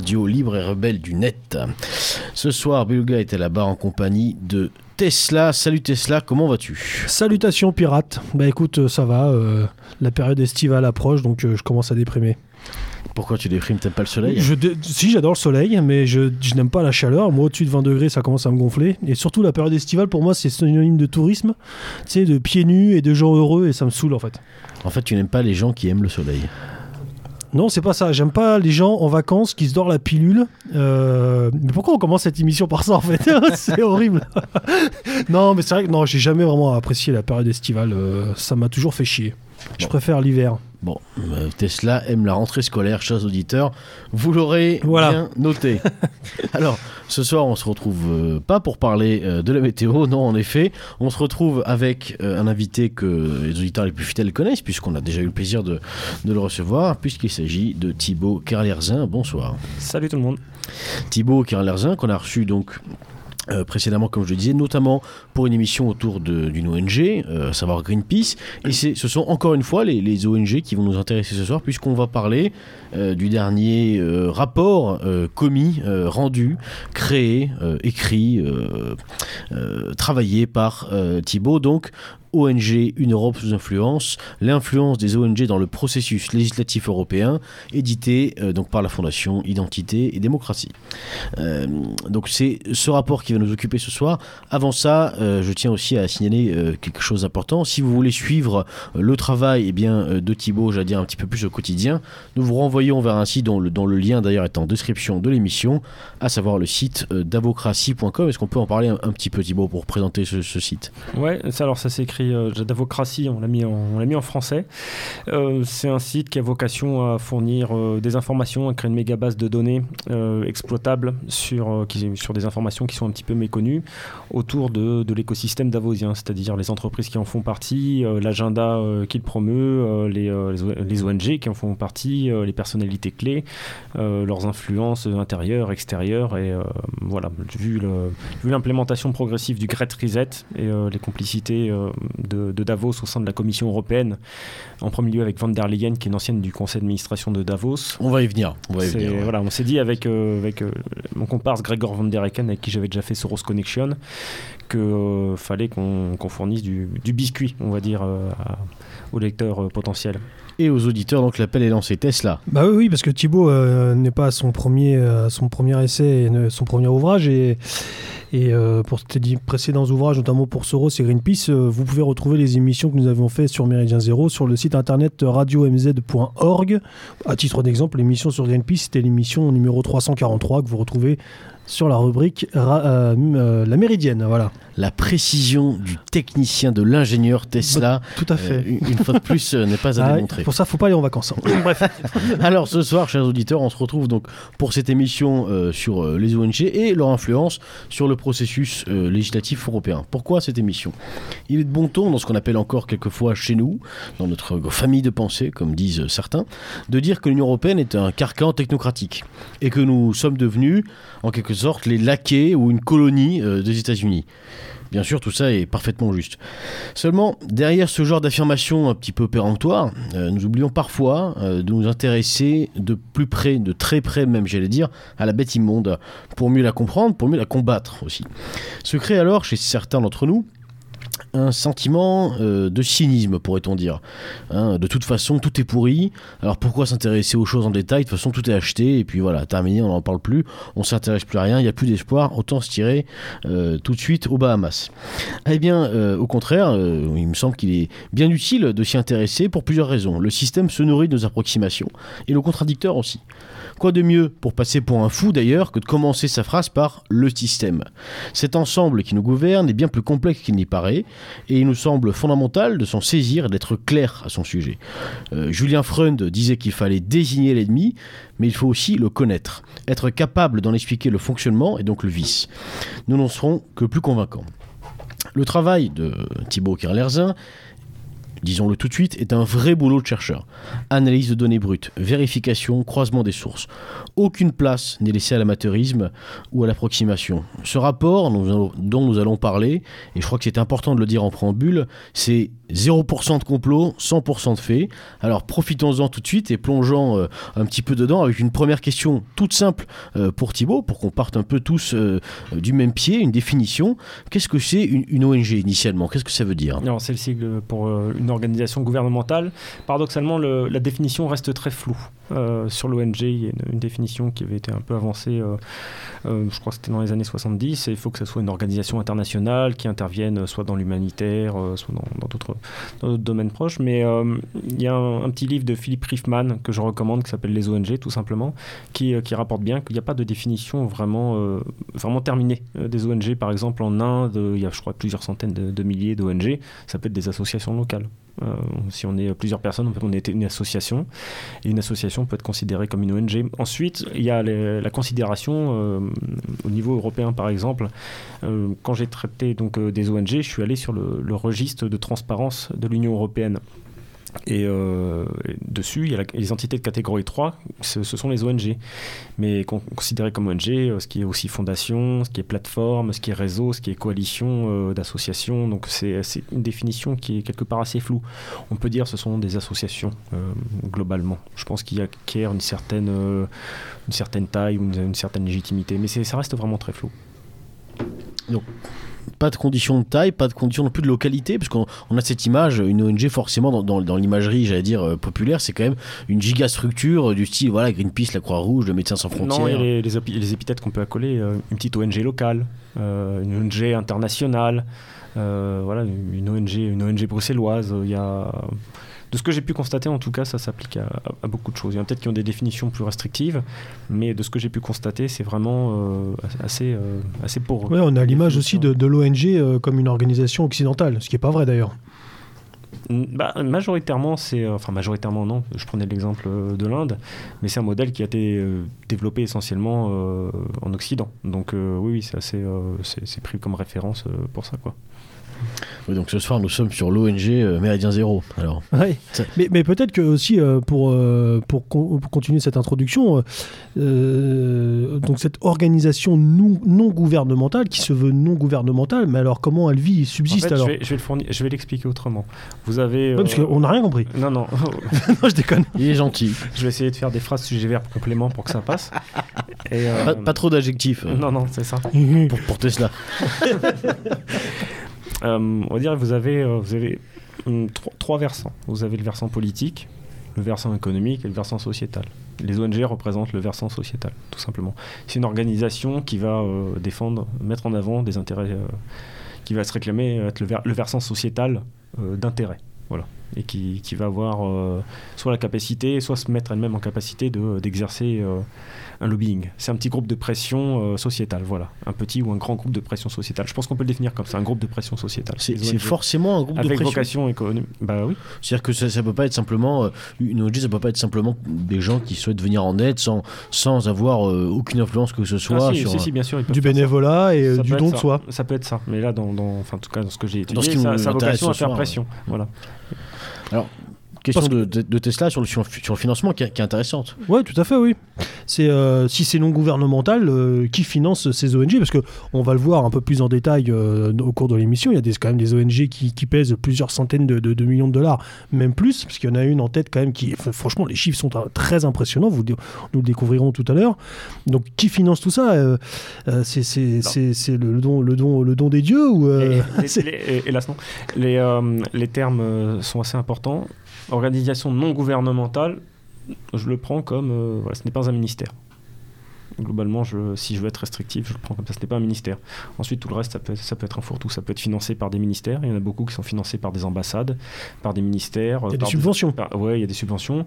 radio libre et rebelle du net. Ce soir, à la barre en compagnie de Tesla. Salut Tesla, comment vas-tu? Salutations pirates. Bah écoute, euh, ça va. euh, la période estivale approche, donc euh, je commence à déprimer. Pourquoi tu déprimes? T'aimes pas le soleil? Je dé- Si, j'adore le soleil, mais je, je n'aime pas la chaleur. Moi, au-dessus de 20 degrés, ça commence à me gonfler. Et surtout, la période estivale, pour moi, c'est synonyme de tourisme, tu sais, de pieds nus et de gens heureux, et ça me saoule en fait. En fait, tu n'aimes pas les gens qui aiment le soleil. Non, c'est pas ça. J'aime pas les gens en vacances qui se dorent la pilule. Euh, Mais pourquoi on commence cette émission par ça en fait C'est horrible. non, mais c'est vrai que non, j'ai jamais vraiment apprécié la période estivale. Euh, ça m'a toujours fait chier. Je préfère l'hiver. Bon, euh, Tesla aime la rentrée scolaire, chers auditeurs. Vous l'aurez Voilà. bien noté. Alors, ce soir, on se retrouve euh, pas pour parler euh, de la météo, non, en effet. On se retrouve avec euh, un invité que les auditeurs les plus fidèles connaissent, puisqu'on a déjà eu le plaisir de, de le recevoir, puisqu'il s'agit de Thibaut Kerlerzin. Bonsoir. Salut tout le monde. Thibaut Kerlerzin, qu'on a reçu donc. Euh, précédemment, comme je le disais, notamment pour une émission autour d'une ONG, euh, à savoir Greenpeace. Et ce sont encore une fois les, ONG qui vont nous intéresser ce soir, puisqu'on va parler euh, du dernier rapport commis, rendu, créé, écrit, travaillé par Thibaut. Donc, ONG Une Europe sous influence, l'influence des ONG dans le processus législatif européen, édité euh, donc par la Fondation Identité et Démocratie. Euh, donc c'est ce rapport qui va nous occuper ce soir. Avant ça, euh, je tiens aussi à signaler quelque chose d'important. Si vous voulez suivre le travail eh bien, de Thibaut, j'allais dire un petit peu plus au quotidien, nous vous renvoyons vers un site dont le, lien d'ailleurs est en description de l'émission, à savoir le site davocratie.com. Est-ce qu'on peut en parler un, petit peu Thibaut pour présenter ce, site? Ouais, alors ça s'écrit euh, Davocratie, on l'a mis, en- français. Euh, c'est un site qui a vocation à fournir euh, des informations, à créer une méga base de données exploitables sur, des informations qui sont un petit peu méconnues autour de, l'écosystème davosien, c'est-à-dire les entreprises qui en font partie, l'agenda qu'il promeut, les, les ONG qui en font partie, les personnalités clés, leurs influences intérieures, extérieures, et voilà, vu l'implémentation progressive du Great Reset et les complicités de, de Davos au sein de la Commission européenne, en premier lieu avec Van der Leyen, qui est une ancienne du conseil d'administration de Davos. On va y venir. On va y venir. ouais. voilà, on s'est dit avec, euh, avec euh, mon comparse Gregor Van der Eycken, avec qui j'avais déjà fait Soros Connection, qu'il fallait qu'on qu'on fournisse du, du biscuit, on va dire, euh, à- aux lecteurs euh, potentiels. Et aux auditeurs, donc l'appel est lancé. Tesla. Bah oui, oui, parce que Thibaut euh, n'est pas à son premier, euh, son premier essai, et ne- son premier ouvrage. Et, et euh, pour tes dix précédents ouvrages, notamment pour Soros et Greenpeace, euh, vous pouvez retrouver les émissions que nous avons faites sur Méridien Zéro sur le site internet radiomz.org. À titre d'exemple, l'émission sur Greenpeace, c'était l'émission numéro 343 que vous retrouvez sur la rubrique Ra- euh, euh, La Méridienne. Voilà, La précision du technicien, de l'ingénieur Tesla, tout à fait. euh, une une fois de plus, n'est pas à Ah, démontrer. pour ça, faut pas aller en vacances. hein. Bref. Alors ce soir, chers auditeurs, on se retrouve donc pour cette émission sur les ONG et leur influence sur le processus euh, législatif européen. Pourquoi cette émission? Il est de bon ton, dans ce qu'on appelle encore quelquefois chez nous, dans notre famille de pensée, comme disent certains, de dire que l'Union européenne est un carcan technocratique et que nous sommes devenus, en quelque sorte, les laquais ou une colonie euh, des États-Unis. Bien sûr, tout ça est parfaitement juste. Seulement, derrière ce genre d'affirmation un petit peu péremptoire, euh, nous oublions parfois euh, de nous intéresser de plus près, de très près même, j'allais dire, à la bête immonde, pour mieux la comprendre, pour mieux la combattre aussi. Se crée alors, chez certains d'entre nous, un sentiment euh, de cynisme, pourrait-on dire. Hein, de toute façon, tout est pourri. Alors pourquoi s'intéresser aux choses en détail? De toute façon, tout est acheté et puis voilà, terminé, on n'en parle plus. On s'intéresse plus à rien, il n'y a plus d'espoir. Autant se tirer euh, tout de suite aux Bahamas. Eh bien, euh, au contraire, il me semble qu'il est bien utile de s'y intéresser pour plusieurs raisons. Le système se nourrit de nos approximations et le contradicteur aussi. Quoi de mieux pour passer pour un fou d'ailleurs que de commencer sa phrase par le système? Cet ensemble qui nous gouverne est bien plus complexe qu'il n'y paraît et il nous semble fondamental de s'en saisir et d'être clair à son sujet. Euh, Julien Freund disait qu'il fallait désigner l'ennemi, mais il faut aussi le connaître, être capable d'en expliquer le fonctionnement et donc le vice. Nous n'en serons que plus convaincants. Le travail de Thibaut Kerlerzin disons-le tout de suite, est un vrai boulot de chercheur. Analyse de données brutes, vérification, croisement des sources. Aucune place n'est laissée à l'amateurisme ou à l'approximation. Ce rapport dont nous allons parler, et je crois que c'est important de le dire en préambule, c'est 0% de complot, 100% de faits. Alors profitons-en tout de suite et plongeons euh, un petit peu dedans avec une première question toute simple euh, pour Thibaut, pour qu'on parte un peu tous euh, du même pied, une définition. Qu'est-ce que c'est une, ONG initialement? Qu'est-ce que ça veut dire? C'est le sigle pour organisation gouvernementale. Paradoxalement, la définition reste très floue. Sur l'ONG, il y a une, définition qui avait été un peu avancée, je crois que c'était dans les années 70, et il faut que ce soit une organisation internationale qui intervienne soit dans l'humanitaire, soit dans d'autres domaines proches. Mais euh, il y a un, petit livre de Philippe Riffman que je recommande qui s'appelle Les ONG, tout simplement, qui, euh, rapporte bien qu'il n'y a pas de définition euh, vraiment terminée des ONG. Par exemple, en Inde, il y a, je crois, plusieurs centaines de, milliers d'ONG. Ça peut être des associations locales. Si on est plusieurs personnes, on est une association. Et une association peut être considérée comme une ONG. Ensuite, il y a la considération au niveau européen, par exemple. quand j'ai traité des ONG, je suis allé sur le registre de transparence de l'Union européenne. Et euh, dessus, il y a les entités de catégorie 3, ce, sont les ONG. Mais considérées comme ONG, euh, ce qui est aussi fondation, ce qui est plateforme, ce qui est réseau, ce qui est coalition euh, d'associations. Donc c'est une définition qui est quelque part assez floue. On peut dire que ce sont des associations globalement. Je pense qu'il certaine, une certaine taille ou une, une certaine légitimité. Mais ça reste vraiment très flou. Donc pas de conditions de taille, pas de conditions non plus de localité, parce qu'on a cette image, une ONG forcément dans, dans, l'imagerie, j'allais dire, euh, populaire, c'est quand même une gigastructure du style, voilà, Greenpeace, la Croix-Rouge, le Médecins sans frontières. Non, les, les, épithètes qu'on peut accoler, euh, une petite ONG locale, euh, une ONG internationale, voilà, une ONG, une ONG bruxelloise, il y a de ce que j'ai pu constater, en tout cas, ça s'applique à, beaucoup de choses. Il y en a peut-être qui ont des définitions plus restrictives, mais de ce que j'ai pu constater, c'est vraiment euh, assez, euh, assez pauvre. Ouais, on a l'image aussi de, l'ONG euh, comme une organisation occidentale, ce qui n'est pas vrai d'ailleurs. Bah, majoritairement, c'est. Enfin, majoritairement, non. Je prenais l'exemple de l'Inde, mais c'est un modèle qui a été développé essentiellement en Occident. Donc, oui, oui, c'est assez. c'est pris comme référence pour ça, quoi donc ce soir, nous sommes sur l'ONG euh, Méridien Zéro. Alors, mais, mais peut-être que aussi, euh, pour, euh, pour, continuer cette introduction, donc cette organisation non, non, gouvernementale, qui se veut non gouvernementale, mais alors comment elle vit, subsiste alors Je vais, l'expliquer autrement. Vous avez. parce qu'on n'a rien compris. Non, non. non, je déconne. Il est gentil. Je vais essayer de faire des phrases sujet verbe complément pour que ça passe. Et, pas, trop d'adjectifs. Non, non, c'est ça. pour, pour Tesla. Euh, on va dire vous avez, euh, vous avez trois, versants. Vous avez le versant politique, le versant économique et le versant sociétal. Les ONG représentent le versant sociétal, tout simplement. C'est une organisation qui va euh, défendre, mettre en avant des intérêts, qui va se réclamer être le, versant sociétal d'intérêt. Voilà. Et qui, qui va avoir soit la capacité, soit se mettre elle-même en capacité d'exercer un lobbying. C'est un petit groupe de pression euh, sociétale, voilà. Un petit ou un grand groupe de pression sociétale. Je pense qu'on peut le définir comme ça, un groupe de pression sociétale. C'est forcément un groupe de pression. Avec vocation économique. Bah oui. C'est-à-dire que ça, ne peut pas être simplement euh, une ONG, ça peut pas être simplement des gens qui souhaitent venir en aide sans sans avoir euh, aucune influence que ce soit ah, si, sur si, bien sûr, du bénévolat et du don de soi. Ça peut être ça, mais là, dans, dans, enfin, en tout cas, dans ce que j'ai étudié, ça, ça a vocation à faire pression. Voilà. Alors, question de, de, Tesla sur le, sur, le financement qui, est intéressante. Oui, tout à fait, oui. C'est euh, si c'est non gouvernemental, euh, qui finance ces ONG Parce que on va le voir un peu plus en détail euh, au cours de l'émission. Il y a des, quand même des ONG qui, qui pèsent plusieurs centaines de, de, millions de dollars, même plus, parce qu'il y en a une en tête quand même qui, franchement, les chiffres sont très impressionnants. Vous, nous le découvrirons tout à l'heure. Donc, qui finance tout ça C'est c'est le, don, le don, le don des dieux ou Hélas non. Les, les termes sont assez importants organisation non gouvernementale, je le prends comme. Euh, ce n'est pas un ministère. Globalement, je, si je veux être restrictif, je le prends comme ça. Ce n'est pas un ministère. Ensuite, tout le reste, ça peut, être, ça peut être un fourre-tout. Ça peut être financé par des ministères. Il y en a beaucoup qui sont financés par des ambassades, par des ministères. Il y a des subventions. Oui, il y a des subventions.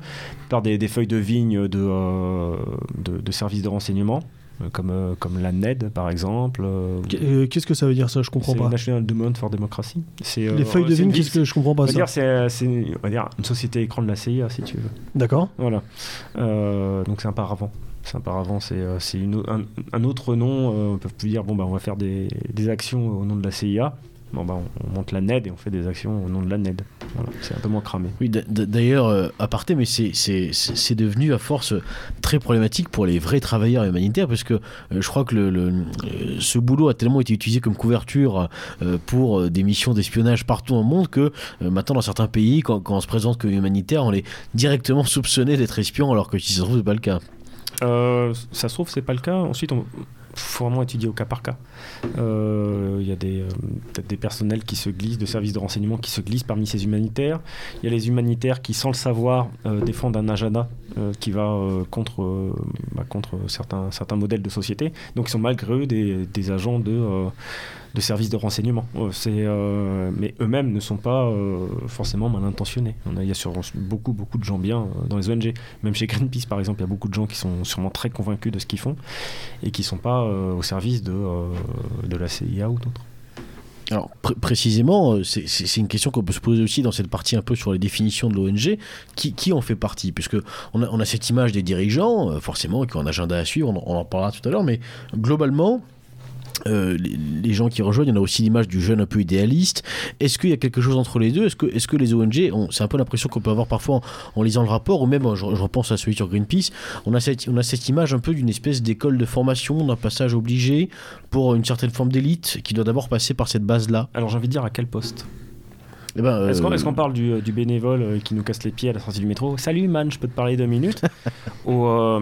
Par des, feuilles de vigne de, euh, de services de renseignement. Euh, comme, euh, comme la NED par exemple. Euh, qu'est-ce que ça veut dire ça? Je comprends pas. National Demand for Democracy. Les feuilles de vigne, qu'est-ce que je comprends pas ça? C'est une société écran de la CIA si tu veux. D'accord. Voilà. donc c'est un paravent. C'est un paravent, c'est un, un, autre nom. on peut plus dire bon bah on va faire des, des actions au nom de la CIA bon, bah, on, monte la NED et on fait des actions au nom de la NED. c'est un peu moins cramé. Oui, d'ailleurs, à euh, parté, mais c'est devenu à force très problématique pour les vrais travailleurs humanitaires, parce que euh, je crois que le, ce boulot a tellement été utilisé comme couverture pour des missions d'espionnage partout au monde que maintenant, dans certains pays, quand, quand, on se présente comme humanitaire, on est directement soupçonné d'être espion, alors que si ça se trouve, c'est pas le cas. ça se trouve, c'est pas le cas. Ensuite, on, faut vraiment étudier au cas par cas. Euh, il y a des, euh, peut-être des personnels qui se glissent, de services de renseignement qui se glissent parmi ces humanitaires. Il y a les humanitaires qui, sans le savoir, euh, défendent un agenda qui va contre, bah, contre certains, certains modèles de société. Donc ils sont malgré eux des, des agents de de services de renseignement. Euh, euh, mais eux-mêmes ne sont pas euh, forcément mal intentionnés. On il y a sûrement beaucoup, beaucoup de gens bien dans les ONG. Même chez Greenpeace, par exemple, il y a beaucoup de gens qui sont sûrement très convaincus de ce qu'ils font et qui ne sont pas au service de, de la CIA ou d'autres. Alors précisément, c'est une question qu'on peut se poser aussi dans cette partie un peu sur les définitions de l'ONG. Qui, en fait partie? Puisque on a, on a, cette image des dirigeants, forcément, qui ont un agenda à suivre, on, on en parlera tout à l'heure, mais globalement, euh, les, gens qui rejoignent, il y en a aussi l'image du jeune un peu idéaliste. Est-ce qu'il y a quelque chose entre les deux? Est-ce que, est que les ONG, c'est un peu l'impression qu'on peut avoir parfois en, lisant le rapport, ou même, je, repense à celui sur Greenpeace, on a cette, on a cette image un peu d'une espèce d'école de formation, d'un passage obligé pour une certaine forme d'élite qui doit d'abord passer par cette base-là. Alors j'ai envie de dire à quel poste? Eh ben, Est-ce qu'on parle du, bénévole euh, qui nous casse les pieds à la sortie du métro? Salut man, je peux te parler deux minutes? Ou euh,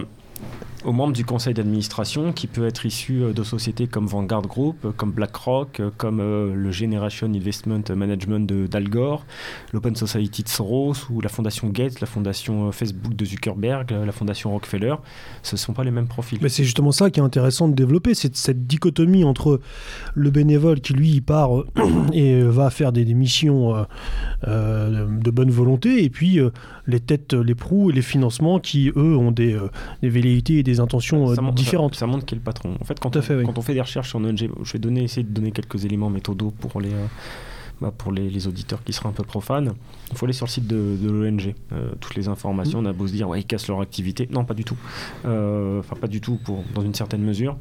aux membres du conseil d'administration qui peut être issu euh, de sociétés comme Vanguard Group, euh, comme BlackRock, euh, comme le Generation Investment Management de d'Al Gore, l'Open Society de Soros ou la fondation Gates, la fondation Facebook de Zuckerberg, la fondation Rockefeller. Ce ne sont pas les mêmes profils. Mais c'est justement ça qui est intéressant de développer, c'est cette dichotomie entre le bénévole qui lui part et va faire des, missions de bonne volonté et puis les têtes, les proues et les financements qui eux ont des, des velléités et des intentions euh, différentes. Ça, montre qui est le patron. En fait, quand, on, fait, quand on fait des recherches sur ONG, je vais donner, essayer de donner quelques éléments méthodaux pour les, euh, bah, pour les, auditeurs qui seraient un peu profanes. Il faut aller sur le site de, l'ONG. Euh, toutes les informations, on a beau se dire, ouais, ils cassent leur activité. Non, pas du tout. Enfin, pas du tout pour, dans une certaine mesure.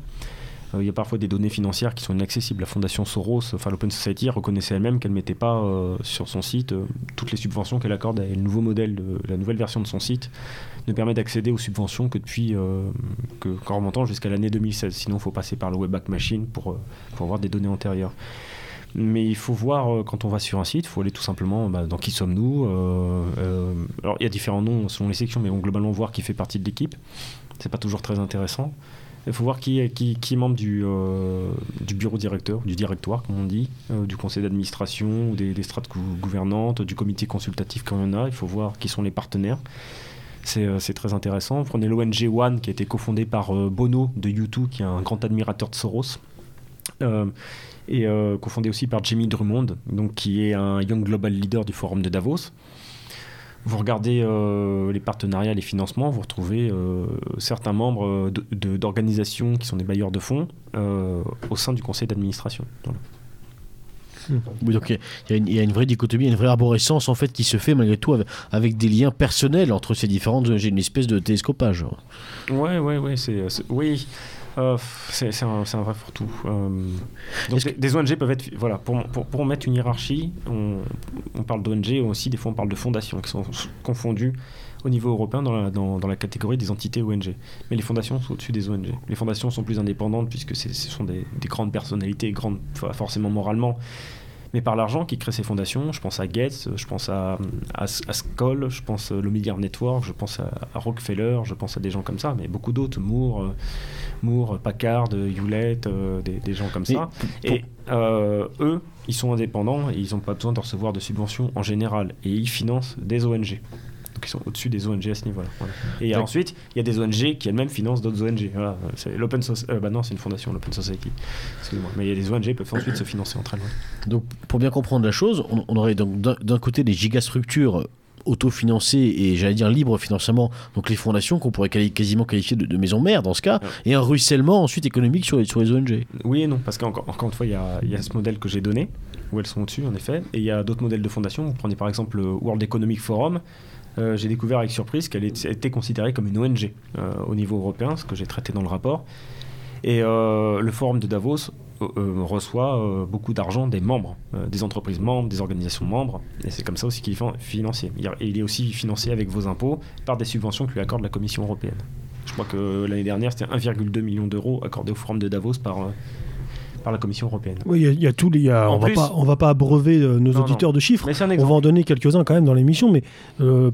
Il y a parfois des données financières qui sont inaccessibles. La fondation Soros, enfin l'Open Society, reconnaissait elle-même qu'elle ne mettait pas sur son site toutes les subventions qu'elle accorde à le nouveau modèle, la nouvelle version de son site ne permet d'accéder aux subventions que depuis euh, que, qu'en remontant jusqu'à l'année 2016. Sinon, il faut passer par le Webback Machine pour, euh, pour avoir des données antérieures. Mais il faut voir, euh, quand on va sur un site, il faut aller tout simplement bah, dans qui sommes-nous. alors, il y a différents noms selon les sections, mais on globalement voir qui fait partie de l'équipe. C'est pas toujours très intéressant. Il faut voir qui, qui, qui est membre du, du bureau directeur, du directoire, comme on dit, du conseil d'administration, des, des strates gouvernantes, du comité consultatif quand en a. Il faut voir qui sont les partenaires. Euh, c'est très intéressant. Prenez l'ONG One qui a été cofondé par euh, Bono de U2, qui est un grand admirateur de Soros. Euh, et cofondé aussi par Jamie Drummond, donc, qui est un Young Global Leader du Forum de Davos. Vous regardez les partenariats, les financements, vous retrouvez certains membres d'organisations qui sont des bailleurs de fonds au sein du conseil d'administration. Oui, donc il y, a une vraie dichotomie, une vraie arborescence en fait qui se fait malgré tout avec, des liens personnels entre ces différentes. J'ai une espèce de télescopage. Ouais, ouais, ouais, c'est, oui. Euh, c'est, un, un, vrai pour tout. Euh, donc des, ONG peuvent être. Voilà, pour, pour, pour mettre une hiérarchie, on, on parle d'ONG, aussi des fois on parle de fondations qui sont confondues au niveau européen dans la, dans, dans la catégorie des entités ONG. Mais les fondations sont au-dessus des ONG. Les fondations sont plus indépendantes puisque ce sont des, des, grandes personnalités, grandes forcément moralement, mais par l'argent qui crée ces fondations. Je pense à Gates, je pense à, à, Skoll, je pense à l'Omegar Network, je pense à, Rockefeller, je pense à des gens comme ça, mais beaucoup d'autres, Moore, euh, Moore Packard, Hewlett, euh, des, des, gens comme ça. Et euh, eux, ils sont indépendants et ils n'ont pas besoin de recevoir de subventions en général. Et ils financent des ONG qui sont au-dessus des ONG à ce niveau-là. Et ensuite, il y a des ONG qui elles-mêmes financent d'autres ONG. Voilà, c'est l'Open euh, bah non, c'est une fondation, l'Open Society. Excusez-moi. Mais il y a des ONG qui peuvent ensuite se financer entre elles. Donc, pour bien comprendre la chose, on, aurait donc d'un côté des gigastructures autofinancées et j'allais dire libre financement, donc les fondations qu'on pourrait quasiment qualifier de, maisons mères dans ce cas, et un ruissellement ensuite économique sur les, sur les ONG. Oui et non, parce qu'encore encore une fois, il y a, y a, ce modèle que j'ai donné, où elles sont au-dessus en effet, et il y a d'autres modèles de fondation. Vous prenez par exemple le World Economic Forum, euh, j'ai découvert avec surprise qu'elle était considérée comme une ONG euh, au niveau européen, ce que j'ai traité dans le rapport. Et euh, le forum de Davos, reçoit beaucoup d'argent des membres, des entreprises membres, des organisations membres, et c'est comme ça aussi qu'il est financé. Il est aussi financé avec vos impôts par des subventions que lui accorde la Commission européenne. Je crois que l'année dernière, c'était 1,2 million d'euros accordés au Forum de Davos par, par la Commission européenne. Oui, il y, a tous les. on, va pas, on va pas abreuver nos auditeurs de chiffres. On va en donner quelques-uns quand même dans l'émission, mais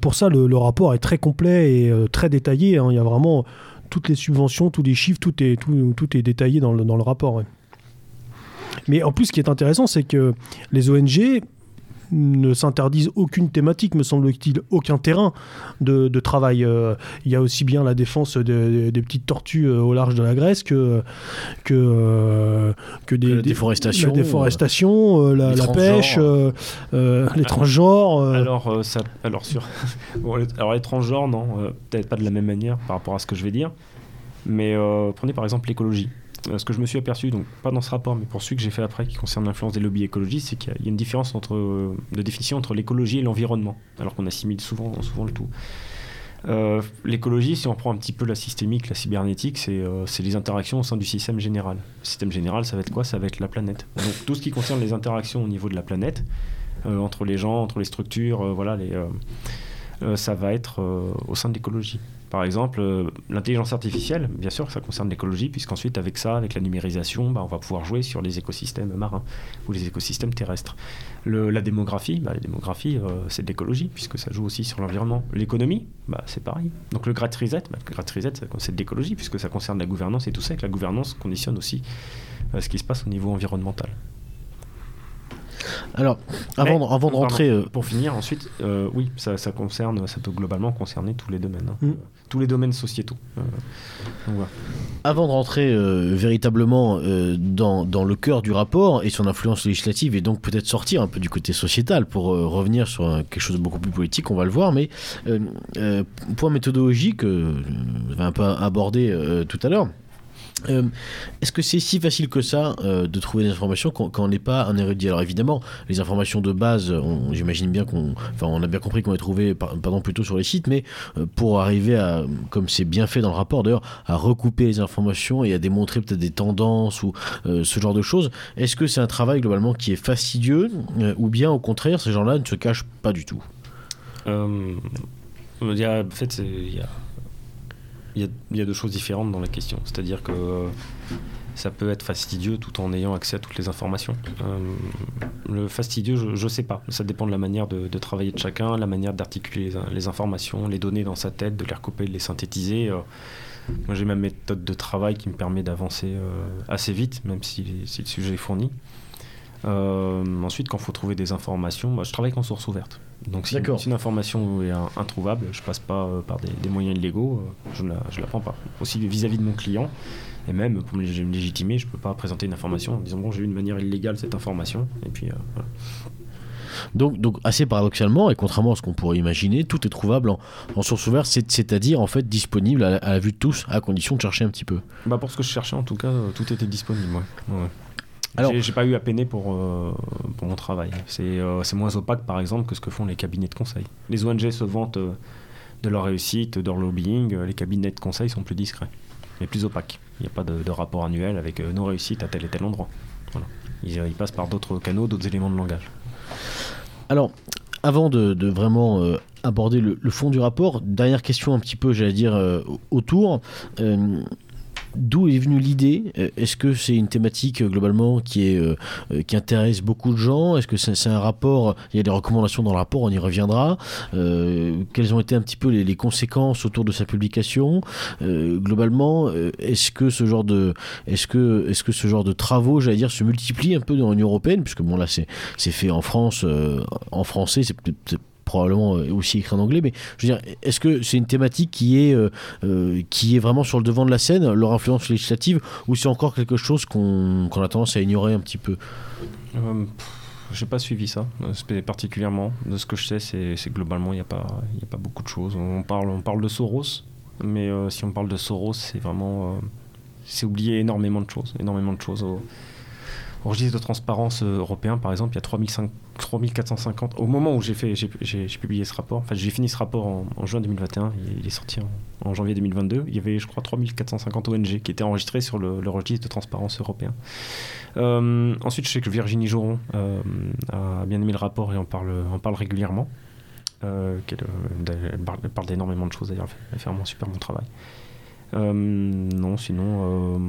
pour ça, le, rapport est très complet et très détaillé. Hein. Il y a vraiment toutes les subventions, tous les chiffres, tout est, tout, tout est détaillé dans le, dans le rapport. Mais en plus, ce qui est intéressant, c'est que les ONG ne s'interdisent aucune thématique, me semble-t-il, aucun terrain de, de travail. Euh, il y a aussi bien la défense des petites tortues euh, au large de la Grèce que, que, euh, que des, la déforestation, la, déforestation, la, pêche, les transgenres. Alors, ça, alors, sur, alors les transgenres, non, peut-être pas de la même manière par rapport à ce que je vais dire. Mais prenez par exemple l'écologie. Euh, ce que je me suis aperçu, donc pas dans ce rapport, mais pour celui que j'ai fait après, qui concerne l'influence des lobbies écologistes, c'est qu'il y a une différence entre, euh, de définition entre l'écologie et l'environnement, alors qu'on assimile souvent, souvent le tout. Euh, l'écologie, si on prend un petit peu la systémique, la cybernétique, c'est les interactions au sein du système général. Le système général, ça va être quoi? Ça va être la planète. Donc tout ce qui concerne les interactions au niveau de la planète, entre les gens, entre les structures, voilà, ça va être au sein de l'écologie. Par exemple, euh, l'intelligence artificielle, bien sûr, ça concerne l'écologie, puisqu'ensuite, avec ça, avec la numérisation, bah, on va pouvoir jouer sur les écosystèmes marins ou les écosystèmes terrestres. la démographie, bah, la démographie euh, c'est de l'écologie, puisque ça joue aussi sur l'environnement. L'économie, bah, c'est pareil. Donc le Great Reset, le c'est de l'écologie, puisque ça concerne la gouvernance et tout ça, et que la gouvernance conditionne aussi euh, ce qui se passe au niveau environnemental. Alors, avant, avant de rentrer. Euh, pour finir, ensuite, euh, oui, ça, ça, concerne, ça peut globalement concerner tous les domaines. Hein. Mm. Tous les domaines sociétaux. Euh, avant de rentrer véritablement dans, dans, le cœur du rapport et son influence législative, et donc peut-être sortir un peu du côté sociétal pour revenir sur quelque chose de beaucoup plus politique, on va le voir, mais point méthodologique, vous avez un peu abordé tout à l'heure. Euh, est-ce que c'est si facile que ça euh, de trouver des informations quand, on n'est pas un érudit? Alors évidemment, les informations de base, j'imagine bien qu'on, enfin, on a bien compris qu'on les trouvait, pardon, plutôt sur les sites, mais euh, pour arriver à, comme c'est bien fait dans le rapport d'ailleurs, à recouper les informations et à démontrer peut-être des tendances ou ce genre de choses, est-ce que c'est un travail globalement qui est fastidieux ou bien au contraire, ces gens-là ne se cachent pas du tout? Il y a, En fait, il y a il y, a, deux choses différentes dans la question. C'est-à-dire que euh, ça peut être fastidieux tout en ayant accès à toutes les informations. Euh, le fastidieux, je ne sais pas. Ça dépend de la manière de, travailler de chacun, la manière d'articuler les, informations, les données dans sa tête, de les recouper, de les synthétiser. Euh, moi, j'ai ma méthode de travail qui me permet d'avancer assez vite, même si, le sujet est fourni. ensuite, quand il faut trouver des informations, moi, je travaille en source ouverte. Donc si, une information est introuvable, je passe pas euh, par des, moyens illégaux, euh, je ne la, je la prends pas. Aussi vis-à-vis de mon client, et même pour me légitimer, je peux pas présenter une information en disant bon j'ai eu une manière illégale cette information, et puis euh, Donc, donc, assez paradoxalement, et contrairement à ce qu'on pourrait imaginer, tout est trouvable en, source ouverte, c'est-à-dire en fait disponible à la, vue de tous, à condition de chercher un petit peu. Bah pour ce que je cherchais, en tout cas, tout était disponible. Ouais. Alors, j'ai pas eu à peiner pour, euh, pour mon travail. Euh, c'est moins opaque, par exemple, que ce que font les cabinets de conseil. Les ONG se vantent euh, de leur réussite, de leur lobbying. Les cabinets de conseil sont plus discrets, mais plus opaques. Il n'y a pas de, rapport annuel avec nos réussites à tel et tel endroit. Voilà. Ils, passent par d'autres canaux, d'autres éléments de langage. Alors, avant de, vraiment aborder le, le, fond du rapport, dernière question un petit peu, j'allais dire, autour. D'où est venue l'idée? Euh, Est-ce que c'est une thématique euh, globalement qui, est, euh, qui intéresse beaucoup de gens? Est-ce que c'est un rapport Il y a des recommandations dans le rapport, on y reviendra. quelles ont été un petit peu les, conséquences autour de sa publication? Globalement, est-ce que ce genre de, est-ce que, est-ce que ce genre de travaux, j'allais dire, se multiplient un peu dans l'Union européenne? Puisque bon là, c'est, c'est fait en France, en français, c'est peut-être probablement euh, aussi écrit en anglais, mais je veux dire, est-ce que c'est une thématique qui est, euh, euh, qui est vraiment sur le devant de la scène, leur influence législative, ou c'est encore quelque chose qu'on a tendance à ignorer un petit peu? Euh, J'ai pas suivi ça, particulièrement. De ce que je sais, c'est globalement, il n'y a, pas, a pas beaucoup de choses. On parle, on parle de Soros, mais si on parle de Soros, c'est vraiment. c'est oublier énormément de choses, énormément de choses. Au registre de transparence européen, par exemple, il y a 3500 3450. Au moment où j'ai fait, publié ce rapport, enfin j'ai fini ce rapport en, juin 2021, il, est sorti en janvier 2022, il y avait, je crois, 3450 ONG qui étaient enregistrées sur le, registre de transparence européen. Euh, ensuite, je sais que Virginie Joron euh, a bien aimé le rapport et en parle, en parle régulièrement. Euh, euh, elle parle, elle parle d'énormément de choses d'ailleurs, elle fait, vraiment super bon travail. Euh, non, sinon,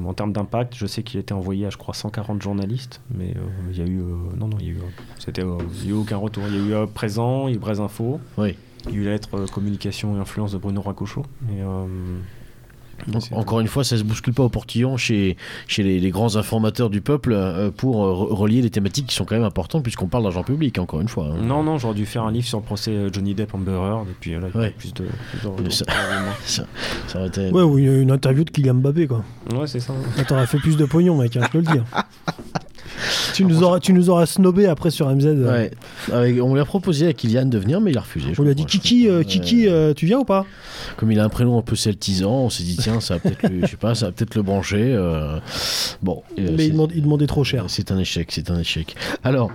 euh, en termes d'impact, je sais qu'il a été envoyé à, je crois, 140 journalistes, mais euh, il y a eu. euh, non, non, il y a eu. euh, c'était, euh, y a eu aucun retour. Il y a eu euh, Présent, il y a eu Braise Info, Oui. il y a eu la lettre euh, Communication et Influence de Bruno Racochot. Et, euh, Donc, encore une fois, ça se bouscule pas au portillon chez, chez les, les grands informateurs du peuple euh, pour euh, re- relier les thématiques qui sont quand même importantes puisqu'on parle d'argent public, encore une fois. hein. Non, non, j'aurais dû faire un livre sur le procès euh, Johnny Depp Amber Heard, et puis là, il y a Ouais. plus de, plus de retours, Ça- probablement. Ça, ça aurait été... Ouais, ou une, une interview de Kylian Mbappé, quoi. Ouais, c'est ça. Là, T'aurais fait plus de pognon, mec, hein, je te le dis. tu, nous auras, tu nous auras snobé après sur MZ. Ouais. Avec- on lui a proposé à Kylian de venir, mais il a refusé. On lui a dit Kiki, euh. Kiki, euh, tu viens ou pas? Comme il a un prénom un peu celtisant, on s'est dit tiens, ça va peut-être, le- je sais pas, ça va peut-être le brancher. euh, Bon, Mais il, demande- il demandait trop cher. C'est un échec, c'est un échec. Alors,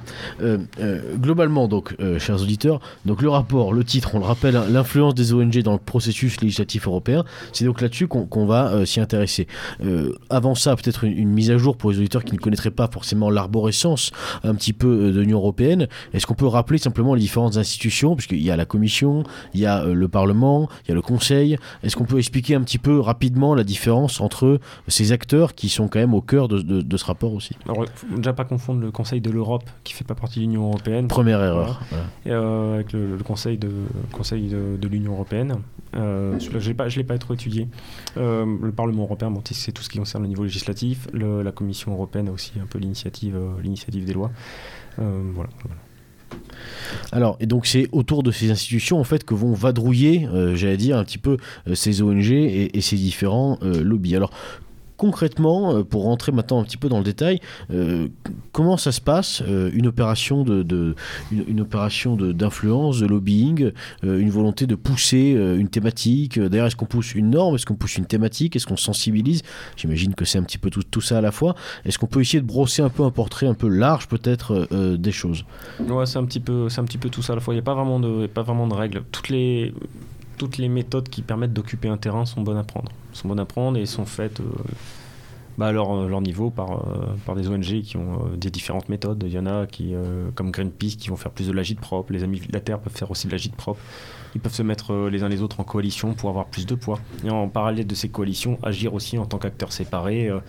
globalement, donc, chers auditeurs, donc le rapport, le titre, on le rappelle, hein, l'influence des ONG dans le processus législatif européen, c'est donc là-dessus qu'on va s'y intéresser. Avant ça, peut-être une, une mise à jour pour les auditeurs qui ne connaîtraient pas forcément l'arborescence un petit peu euh, de l'Union européenne. Est-ce qu'on peut rappeler simplement les différentes institutions, puisqu'il y a la Commission, il y a euh, le Parlement, il y a le Conseil. Est-ce qu'on peut expliquer un petit peu rapidement la différence entre ces acteurs qui sont quand même au cœur de- de- de ce rapport aussi? Alors, faut déjà pas confondre le Conseil de l'Europe, qui fait pas partie de l'Union européenne, Première erreur. Voilà. et, euh, avec le, le Conseil de, conseil de, de l'Union européenne. Euh, je pas, je l'ai pas trop étudié. Euh, le Parlement européen, bon, c'est tout ce qui concerne le niveau législatif. Le- la Commission européenne a aussi un peu l'initiative, euh, l'initiative des lois. Euh, voilà. Alors, et donc c'est autour de ces institutions en fait que vont vadrouiller, euh, j'allais dire, un petit peu ces ONG et, ces différents lobbies. Alors, concrètement, euh, pour rentrer maintenant un petit peu dans le détail, euh, comment ça se passe euh, une opération de, une, d'influence, de, lobbying, une volonté de pousser une thématique. D'ailleurs, est-ce qu'on pousse une norme, est-ce qu'on pousse une thématique, est-ce qu'on sensibilise? J'imagine que c'est un petit peu tout, ça à la fois. Est-ce qu'on peut essayer de brosser un peu un portrait un peu large peut-être des choses? Ouais, c'est un petit peu, c'est un petit peu tout ça à la fois. Il n'y a pas vraiment de, pas vraiment de règles. Toutes les, toutes les méthodes qui permettent d'occuper un terrain sont bonnes à prendre. Sont bonnes à prendre et sont faites euh, bah, à leur, leur niveau par, euh, des ONG qui ont euh, des différentes méthodes. Il y en a qui, euh, comme Greenpeace, qui vont faire plus de l'agite propre. Les Amis de la Terre peuvent faire aussi de l'agite propre. Ils peuvent se mettre euh, les uns les autres en coalition pour avoir plus de poids. Et en parallèle de ces coalitions, agir aussi en tant qu'acteurs séparés euh,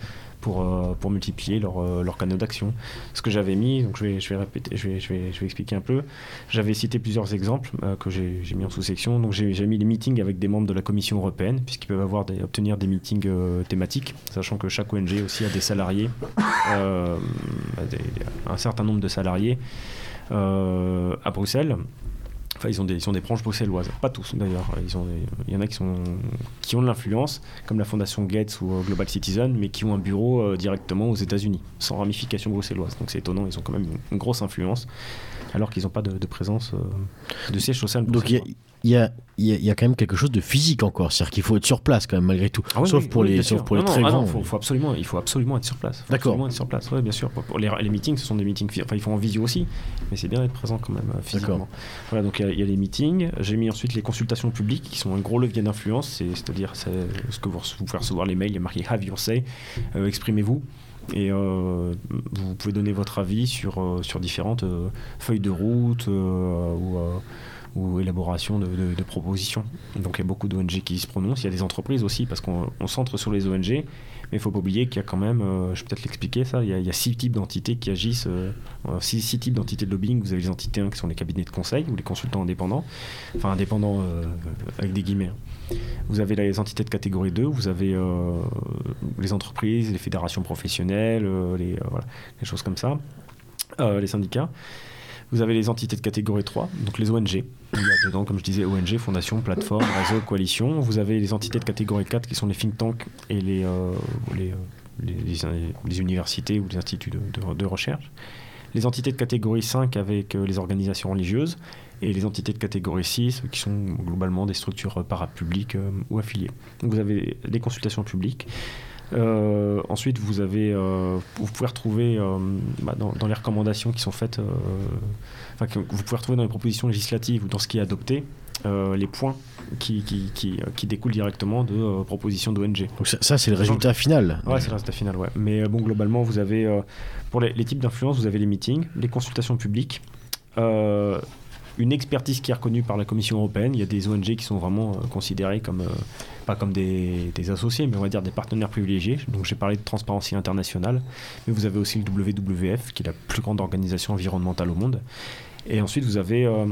pour, euh, pour multiplier leurs euh, leurs canaux d'action. Ce que j'avais mis, donc je vais, je vais répéter, je vais, je vais, je vais expliquer un peu. J'avais cité plusieurs exemples euh, que j'ai mis en sous-section. Donc j'ai mis les meetings avec des membres de la Commission européenne, puisqu'ils peuvent avoir des, obtenir des meetings thématiques, sachant que chaque ONG aussi a des salariés, un certain nombre de salariés à Bruxelles. Ils ont des, ils ont des branches bruxelloises, pas tous d'ailleurs. Ils ont des- Il y en a qui, sont, qui ont de l'influence, comme la fondation Gates ou euh, Global Citizen, mais qui ont un bureau euh, directement aux États-Unis, sans ramification bruxelloise. Donc c'est étonnant, ils ont quand même une, une grosse influence, alors qu'ils n'ont pas de, de présence euh, de siège social. Donc il. Il y, a, y a- y a quand même quelque chose de physique encore, c'est-à-dire qu'il faut être sur place quand même malgré tout, Ah oui, sauf, oui, pour oui, les, sauf pour les Non, très non, ah non, grands. faut, faut absolument, il faut absolument être sur place. D'accord. être sur place, ouais, bien sûr. Pour- les, les meetings, ce sont des meetings, fi- enfin ils font en visio aussi, mais c'est bien d'être présent quand même euh, physiquement. Voilà, donc il y a- il y, a les meetings. J'ai mis ensuite les consultations publiques qui sont un gros levier d'influence. C'est- C'est-à-dire, c'est ce que vous, vous pouvez recevoir les mails, il y a marqué Have Your Say, euh, exprimez-vous. Et euh, vous pouvez donner votre avis sur, euh, sur différentes euh, feuilles de route ou, ou élaboration de, propositions. Donc il y a beaucoup d'ONG qui se prononcent. Il y a des entreprises aussi parce qu'on on centre sur les ONG. Mais il ne faut pas oublier qu'il y a quand même, euh, je vais peut-être l'expliquer ça, il y, a, six types d'entités qui agissent, euh, euh, six, types d'entités de lobbying. Vous avez les entités 1 qui sont les cabinets de conseil ou les consultants indépendants, enfin indépendants avec des guillemets. hein. Vous avez les entités de catégorie 2, vous avez les entreprises, les fédérations professionnelles, les, choses comme ça, les syndicats. Vous avez les entités de catégorie 3, donc les ONG. Il y a dedans, comme je disais, ONG, fondation, plateforme, réseau, coalition. Vous avez les entités de catégorie 4 qui sont les think tanks et les, euh, euh, universités ou les instituts de, recherche. Les entités de catégorie 5 avec euh, les organisations religieuses et les entités de catégorie 6 qui sont globalement des structures parapubliques ou affiliées. Donc vous avez les consultations publiques. Euh, ensuite, vous avez, euh, vous pouvez retrouver euh, bah, dans, dans les recommandations qui sont faites, enfin que vous pouvez retrouver dans les propositions législatives ou dans ce qui est adopté, euh, les points qui, qui, qui, qui découlent directement de propositions d'ONG. Donc ça, ça, c'est le résultat final. Ouais, c'est le résultat final, ouais. Mais bon, globalement, vous avez, pour les, les types d'influence, vous avez les meetings, les consultations publiques, une expertise qui est reconnue par la Commission européenne. Il y a des ONG qui sont vraiment euh, considérées comme, euh, pas comme des, associés, mais on va dire des partenaires privilégiés. Donc j'ai parlé de Transparency International, mais vous avez aussi le WWF, qui est la plus grande organisation environnementale au monde. Et ensuite, vous avez euh,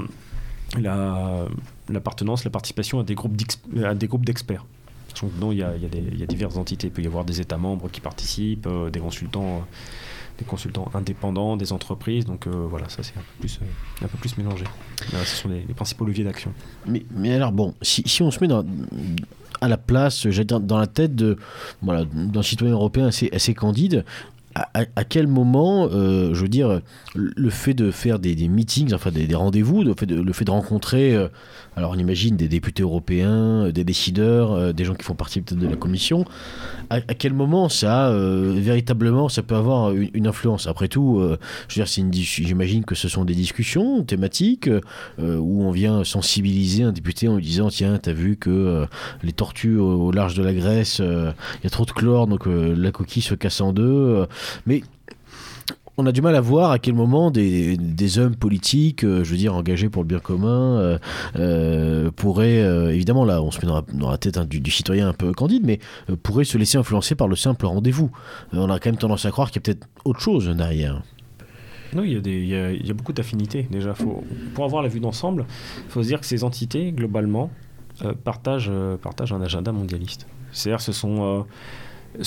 l'appartenance, la, participation à des groupes d'experts. Donc, il y, a, il, y il y, a diverses entités. Il peut y avoir des États membres qui participent, des consultants des consultants indépendants, des entreprises. Donc euh, voilà, ça c'est un peu plus, euh, un peu plus mélangé. ce sont les, principaux leviers d'action. Mais, alors bon, si, on se met dans, à la place, dans la tête de voilà, d'un citoyen européen assez, candide, à, quel moment, euh, je veux dire, le fait de faire des, meetings, enfin des, rendez-vous, le fait de, le fait de rencontrer, alors on imagine des députés européens, euh, des décideurs, des gens qui font partie peut-être de la commission, à, quel moment ça, véritablement, ça peut avoir une, influence? Après tout, je j'imagine que ce sont des discussions thématiques où on vient sensibiliser un député en lui disant, tiens, t'as vu que les tortues au, au, large de la Grèce, il y a trop de chlore, donc la coquille se casse en deux mais on a du mal à voir à quel moment des, hommes politiques, euh, je veux dire engagés pour le bien commun, euh, euh, pourraient, évidemment là on se met dans la, tête hein, du, citoyen un peu candide, mais pourraient se laisser influencer par le simple rendez-vous. on a quand même tendance à croire qu'il y a peut-être autre chose derrière. Non, il y, a beaucoup d'affinités déjà. Pour avoir la vue d'ensemble, il faut se dire que ces entités, globalement, partagent, partagent un agenda mondialiste. C'est-à-dire ce sont...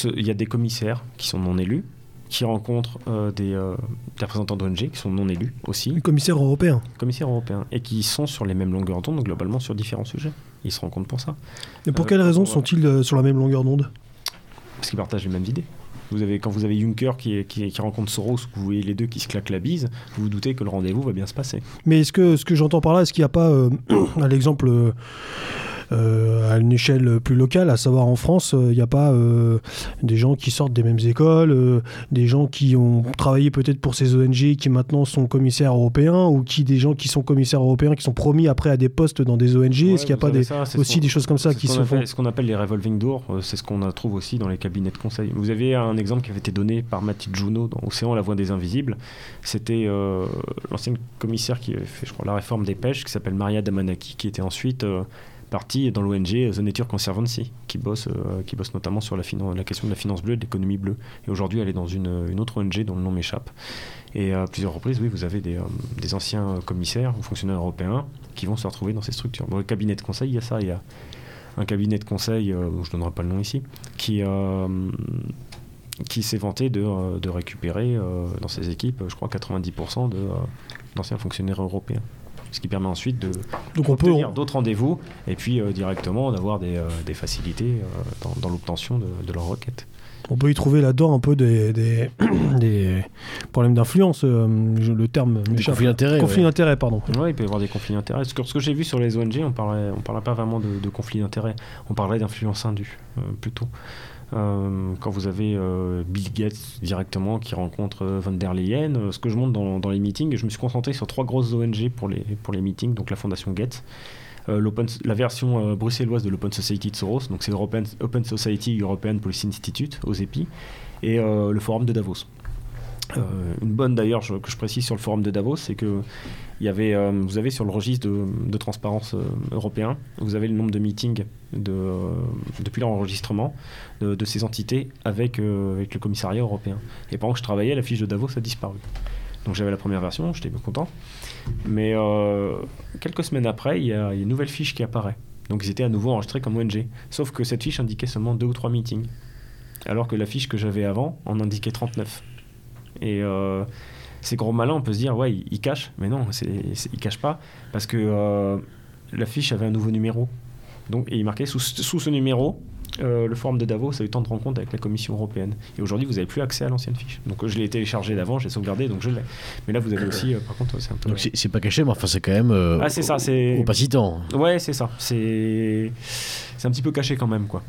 il y a des commissaires qui sont non élus, qui rencontrent euh, euh, des, représentants d'ONG qui sont non élus aussi. Les commissaires européens. Commissaires européens. Et qui sont sur les mêmes longueurs d'onde, globalement sur différents sujets. Ils se rencontrent pour ça. Et pour quelles raisons sont-ils sur la même longueur d'onde? Parce qu'ils partagent les mêmes idées. Vous avez, quand vous avez Juncker qui, qui, qui, rencontre Soros, vous voyez les deux qui se claquent la bise, vous vous doutez que le rendez-vous va bien se passer. Mais est-ce que ce que j'entends par là, est-ce qu'il n'y a pas, euh, à l'exemple euh, à une échelle plus locale, à savoir en France, il euh, n'y a pas euh, des gens qui sortent des mêmes écoles, des gens qui ont travaillé peut-être pour ces ONG qui maintenant sont commissaires européens, ou qui des gens qui sont commissaires européens qui sont promis après à des postes dans des ONG. Est-ce qu'il n'y a pas des, aussi des choses comme ça qui se font Ce qu'on appelle les revolving doors, c'est ce qu'on trouve aussi dans les cabinets de conseil. Vous avez un exemple qui avait été donné par Mathilde Juno dans Océan, la voix des invisibles. C'était l'ancienne commissaire qui avait fait, je crois, la réforme des pêches, qui s'appelle Maria Damanaki, qui était ensuite partie dans l'ONG The Nature Conservancy, qui bosse, euh, qui bosse notamment sur la, question de la finance bleue et de l'économie bleue. Et aujourd'hui, elle est dans une, autre ONG dont le nom m'échappe. Et à plusieurs reprises, oui, vous avez des, euh, des, anciens commissaires ou fonctionnaires européens qui vont se retrouver dans ces structures. Dans le cabinet de conseil, il y a ça. Il y a un cabinet de conseil, euh, je ne donnerai pas le nom ici, qui, qui s'est vanté de récupérer dans ses équipes, je crois, 90% d'anciens fonctionnaires européens ce qui permet ensuite de Donc on peut d'autres rendez-vous et puis euh, directement d'avoir des, euh, des, facilités euh, dans, l'obtention de, de leurs requêtes. On peut y trouver là-dedans un peu des, des, des problèmes d'influence, le terme. Des conflits d'intérêts. Conflits d'intérêts, pardon. Oui, il peut y avoir des conflits d'intérêts. Ce que, j'ai vu sur les ONG, on ne parlait, on parlait pas vraiment de, de conflits d'intérêts, on parlait d'influence indue, plutôt. Euh, quand vous avez euh, Bill Gates directement qui rencontre euh, Van der Leyen, ce que je montre dans, les meetings, je me suis concentré sur trois grosses ONG pour les, pour les meetings, donc la Fondation Gates, la version bruxelloise de l'Open Society de Soros, donc c'est l'Open Open Society European Policy Institute, OSEPI, et le Forum de Davos. Une bonne d'ailleurs que je précise sur le forum de Davos, c'est que y avait, euh, vous avez sur le registre de, transparence euh, européen, vous avez le nombre de meetings de, euh, depuis l'enregistrement de, ces entités avec, le commissariat européen. Et pendant que je travaillais, la fiche de Davos a disparu. Donc j'avais la première version, j'étais content. Mais quelques semaines après, il y, a, une nouvelle fiche qui apparaît. Donc ils étaient à nouveau enregistrés comme ONG. Sauf que cette fiche indiquait seulement deux ou trois meetings. Alors que la fiche que j'avais avant en indiquait 39. Et ces gros malins, on peut se dire, ouais, ils, cachent, mais non, c'est, ils cachent pas, parce que euh, l'affiche avait un nouveau numéro. Donc, et il marquait sous, sous ce numéro, euh, le forum de Davos a eu temps de rencontre avec la Commission européenne. Et aujourd'hui, vous n'avez plus accès à l'ancienne fiche. Donc, je l'ai téléchargé d'avant, j'ai sauvegardé, donc je l'ai. Mais là, vous avez aussi, euh, par contre, c'est un peu. Donc, c'est, pas caché, mais enfin, c'est quand même. ah, c'est ça, c'est. Opacitant. Ouais, c'est ça. C'est, c'est un petit peu caché quand même, quoi.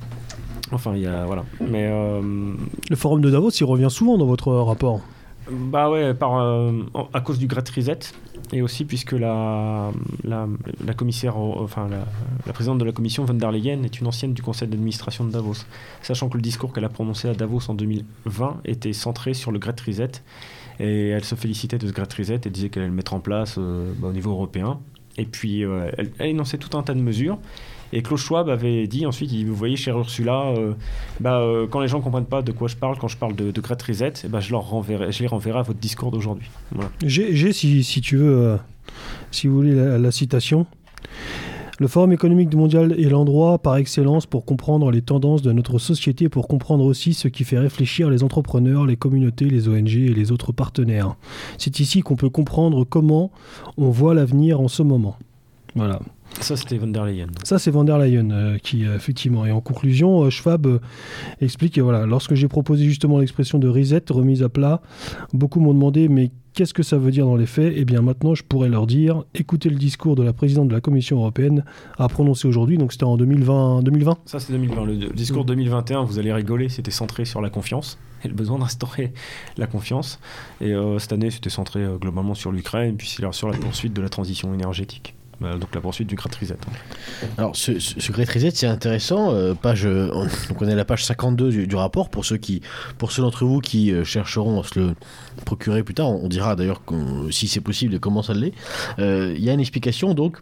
Enfin, il y a. Voilà. Mais. Le forum de Davos, il revient souvent dans votre rapport. Bah ouais, euh, à cause du Great Reset, et aussi puisque la, la, commissaire, enfin la, présidente de la commission, von der Leyen, est une ancienne du conseil d'administration de Davos. Sachant que le discours qu'elle a prononcé à Davos en 2020 était centré sur le Great Reset. Et elle se félicitait de ce Great Reset et disait qu'elle allait le mettre en place euh, bah, au niveau européen. Et puis, euh, elle énonçait tout un tas de mesures. Et Klaus Schwab avait dit ensuite, vous voyez, chez Ursula, euh, bah, euh, quand les gens ne comprennent pas de quoi je parle, quand je parle de, de Great Reset, eh bah, je, leur renverrai, les renverrai à votre discours d'aujourd'hui. J'ai, si, tu veux, euh, si vous voulez la, la, citation. Le Forum économique mondial est l'endroit par excellence pour comprendre les tendances de notre société, pour comprendre aussi ce qui fait réfléchir les entrepreneurs, les communautés, les ONG et les autres partenaires. C'est ici qu'on peut comprendre comment on voit l'avenir en ce moment. Voilà. Ça, c'était von der Leyen. Ça, c'est von der Leyen euh, qui, euh, effectivement. Et en conclusion, euh, Schwab euh, explique voilà, lorsque j'ai proposé justement l'expression de reset, remise à plat, beaucoup m'ont demandé mais qu'est-ce que ça veut dire dans les faits? Eh bien, maintenant, je pourrais leur dire écoutez le discours de la présidente de la Commission européenne à prononcer aujourd'hui. Donc, c'était en 2020. 2020 Ça, c'est 2020. Le, le discours mmh. 2021, vous allez rigoler, c'était centré sur la confiance et le besoin d'instaurer la confiance. Et cette année, c'était centré globalement sur l'Ukraine, puis sur la poursuite de la transition énergétique. Euh, donc la poursuite du Great. Alors ce, ce Great c'est intéressant. Euh, page, on, on, connaît la page 52 du, rapport pour ceux ceux d'entre vous qui euh, chercheront à se le procurer plus tard. On, dira d'ailleurs si c'est possible et comment ça l'est. Il euh, y a une explication donc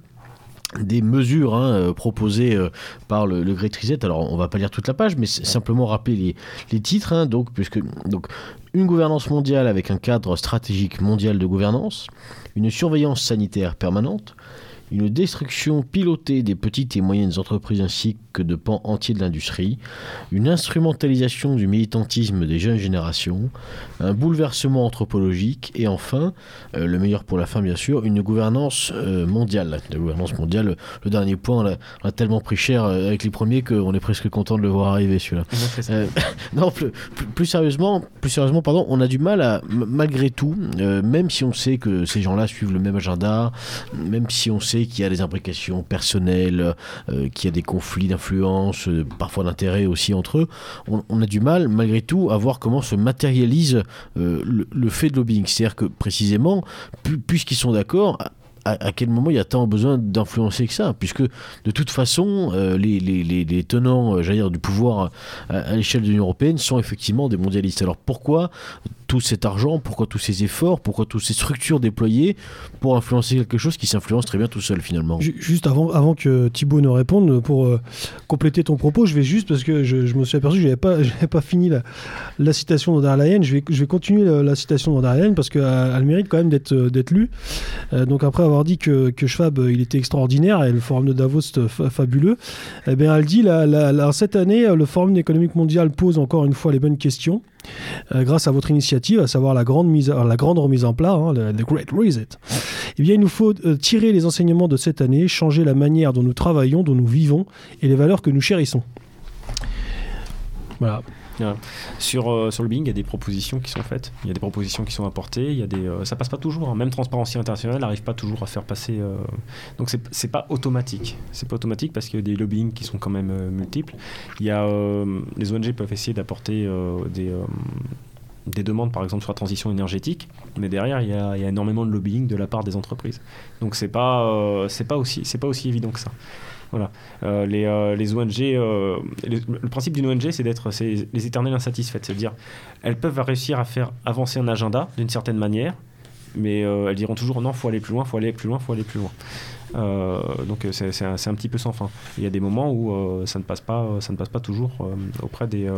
des mesures hein, proposées euh, par le, le, Great. Alors, on va pas lire toute la page, mais simplement rappeler les, les titres. Hein, donc, puisque donc une gouvernance mondiale avec un cadre stratégique mondial de gouvernance, une surveillance sanitaire permanente, une destruction pilotée des petites et moyennes entreprises ainsi que de pans entiers de l'industrie, une instrumentalisation du militantisme des jeunes générations, un bouleversement anthropologique et enfin, euh, le meilleur pour la fin bien sûr, une gouvernance euh, mondiale. La gouvernance mondiale, le dernier point, on a, on a tellement pris cher euh, avec les premiers qu'on est presque content de le voir arriver celui-là. Euh, non, plus, plus, plus, sérieusement, plus sérieusement, pardon, on a du mal à, malgré tout, même si on sait que ces gens-là suivent le même agenda, même si on sait qu'il y a des implications personnelles, euh, qu'il y a des conflits d'influence, euh, parfois d'intérêt aussi entre eux, on, a du mal malgré tout à voir comment se matérialise euh, le, le, fait de lobbying. C'est-à-dire que précisément, puisqu'ils sont d'accord, à, quel moment il y a tant besoin d'influencer que ça Puisque de toute façon, euh, les, les, les, les, tenants dire, du pouvoir à, à l'échelle de l'Union européenne sont effectivement des mondialistes. Alors pourquoi tout cet argent, pourquoi tous ces efforts, pourquoi toutes ces structures déployées pour influencer quelque chose qui s'influence très bien tout seul finalement? Juste avant, avant que Thibaut ne réponde, pour euh, compléter ton propos, je vais juste, parce que je, je me suis aperçu que je n'avais pas, pas fini la, la citation d'André je vais, je vais continuer la, citation d'André parce qu'elle mérite quand même d'être lue. Euh, donc après avoir dit que, que Schwab, il était extraordinaire et le forum de Davos fabuleux, eh bien, elle dit, la, cette année, le forum économique mondial pose encore une fois les bonnes questions. Euh, grâce à votre initiative, à savoir la grande, mise, la grande remise en plat, hein, le, le, Great Reset, eh bien, il nous faut euh, tirer les enseignements de cette année, changer la manière dont nous travaillons, dont nous vivons et les valeurs que nous chérissons. Voilà. Sur, euh, sur le Bing, il y a des propositions qui sont faites, il y a des propositions qui sont apportées, il y a des, euh, ça passe pas toujours, hein. même Transparency International n'arrive pas toujours à faire passer. Euh, donc c'est pas automatique. C'est pas automatique parce qu'il y a des lobbying qui sont quand même euh, multiples. Y a, les ONG peuvent essayer d'apporter des des demandes par exemple sur la transition énergétique, mais derrière il y, a, énormément de lobbying de la part des entreprises. Donc c'est pas c'est pas aussi pas aussi évident que ça. Voilà. Euh, les, euh, les ONG, euh, le principe d'une ONG, c'est d'être les éternelles insatisfaites. C'est-à-dire, elles peuvent réussir à faire avancer un agenda d'une certaine manière, mais elles diront toujours non, faut aller plus loin, faut aller plus loin, faut aller plus loin. Donc c'est un, un, petit peu sans fin. Il y a des moments où ça ne passe pas, ça ne passe pas toujours auprès des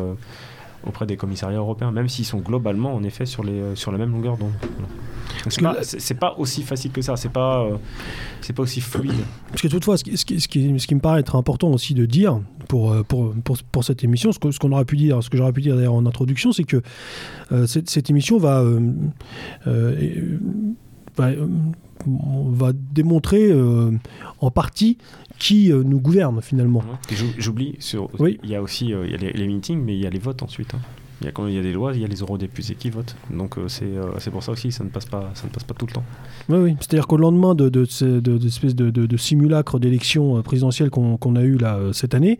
auprès des commissariats européens, même s'ils sont globalement en effet sur, les, sur la même longueur d'onde. Voilà. C'est pas, pas, aussi facile que ça, c'est pas, euh, c'est pas aussi fluide. Parce que toutefois, ce qui, ce, qui, ce, qui, ce qui me paraît être important aussi de dire pour, pour, pour, pour cette émission, ce qu'on qu pu dire, ce que j'aurais pu dire d'ailleurs en introduction, c'est que euh, cette, cette, émission va, euh, va, va, démontrer en partie qui euh, nous gouverne finalement. J'oublie, oui. il y a aussi euh, il y a les, les, meetings, mais il y a les votes ensuite. Hein. Il y a, quand il y a des lois, il y a les eurodéputés qui votent. Donc euh, c'est pour ça aussi ça ne passe pas, ça ne passe pas tout le temps. Oui, oui. C'est-à-dire qu'au lendemain de, de, de, de, espèce de, de, de simulacre d'élection présidentielle qu'on qu a eu là cette année,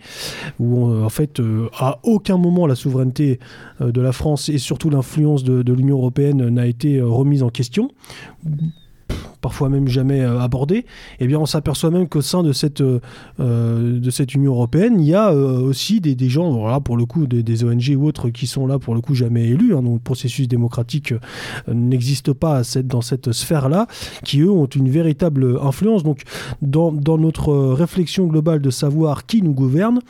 où on, en fait à aucun moment la souveraineté de la France et surtout l'influence de, de l'Union européenne n'a été remise en question parfois même jamais abordé, eh bien on s'aperçoit même qu'au sein de cette, de cette Union européenne, il y a aussi des, des gens, voilà, pour le coup, des, ONG ou autres qui sont là pour le coup jamais élus, hein, donc le processus démocratique n'existe pas dans cette sphère-là, qui eux ont une véritable influence. Donc dans, dans notre réflexion globale de savoir qui nous gouverne,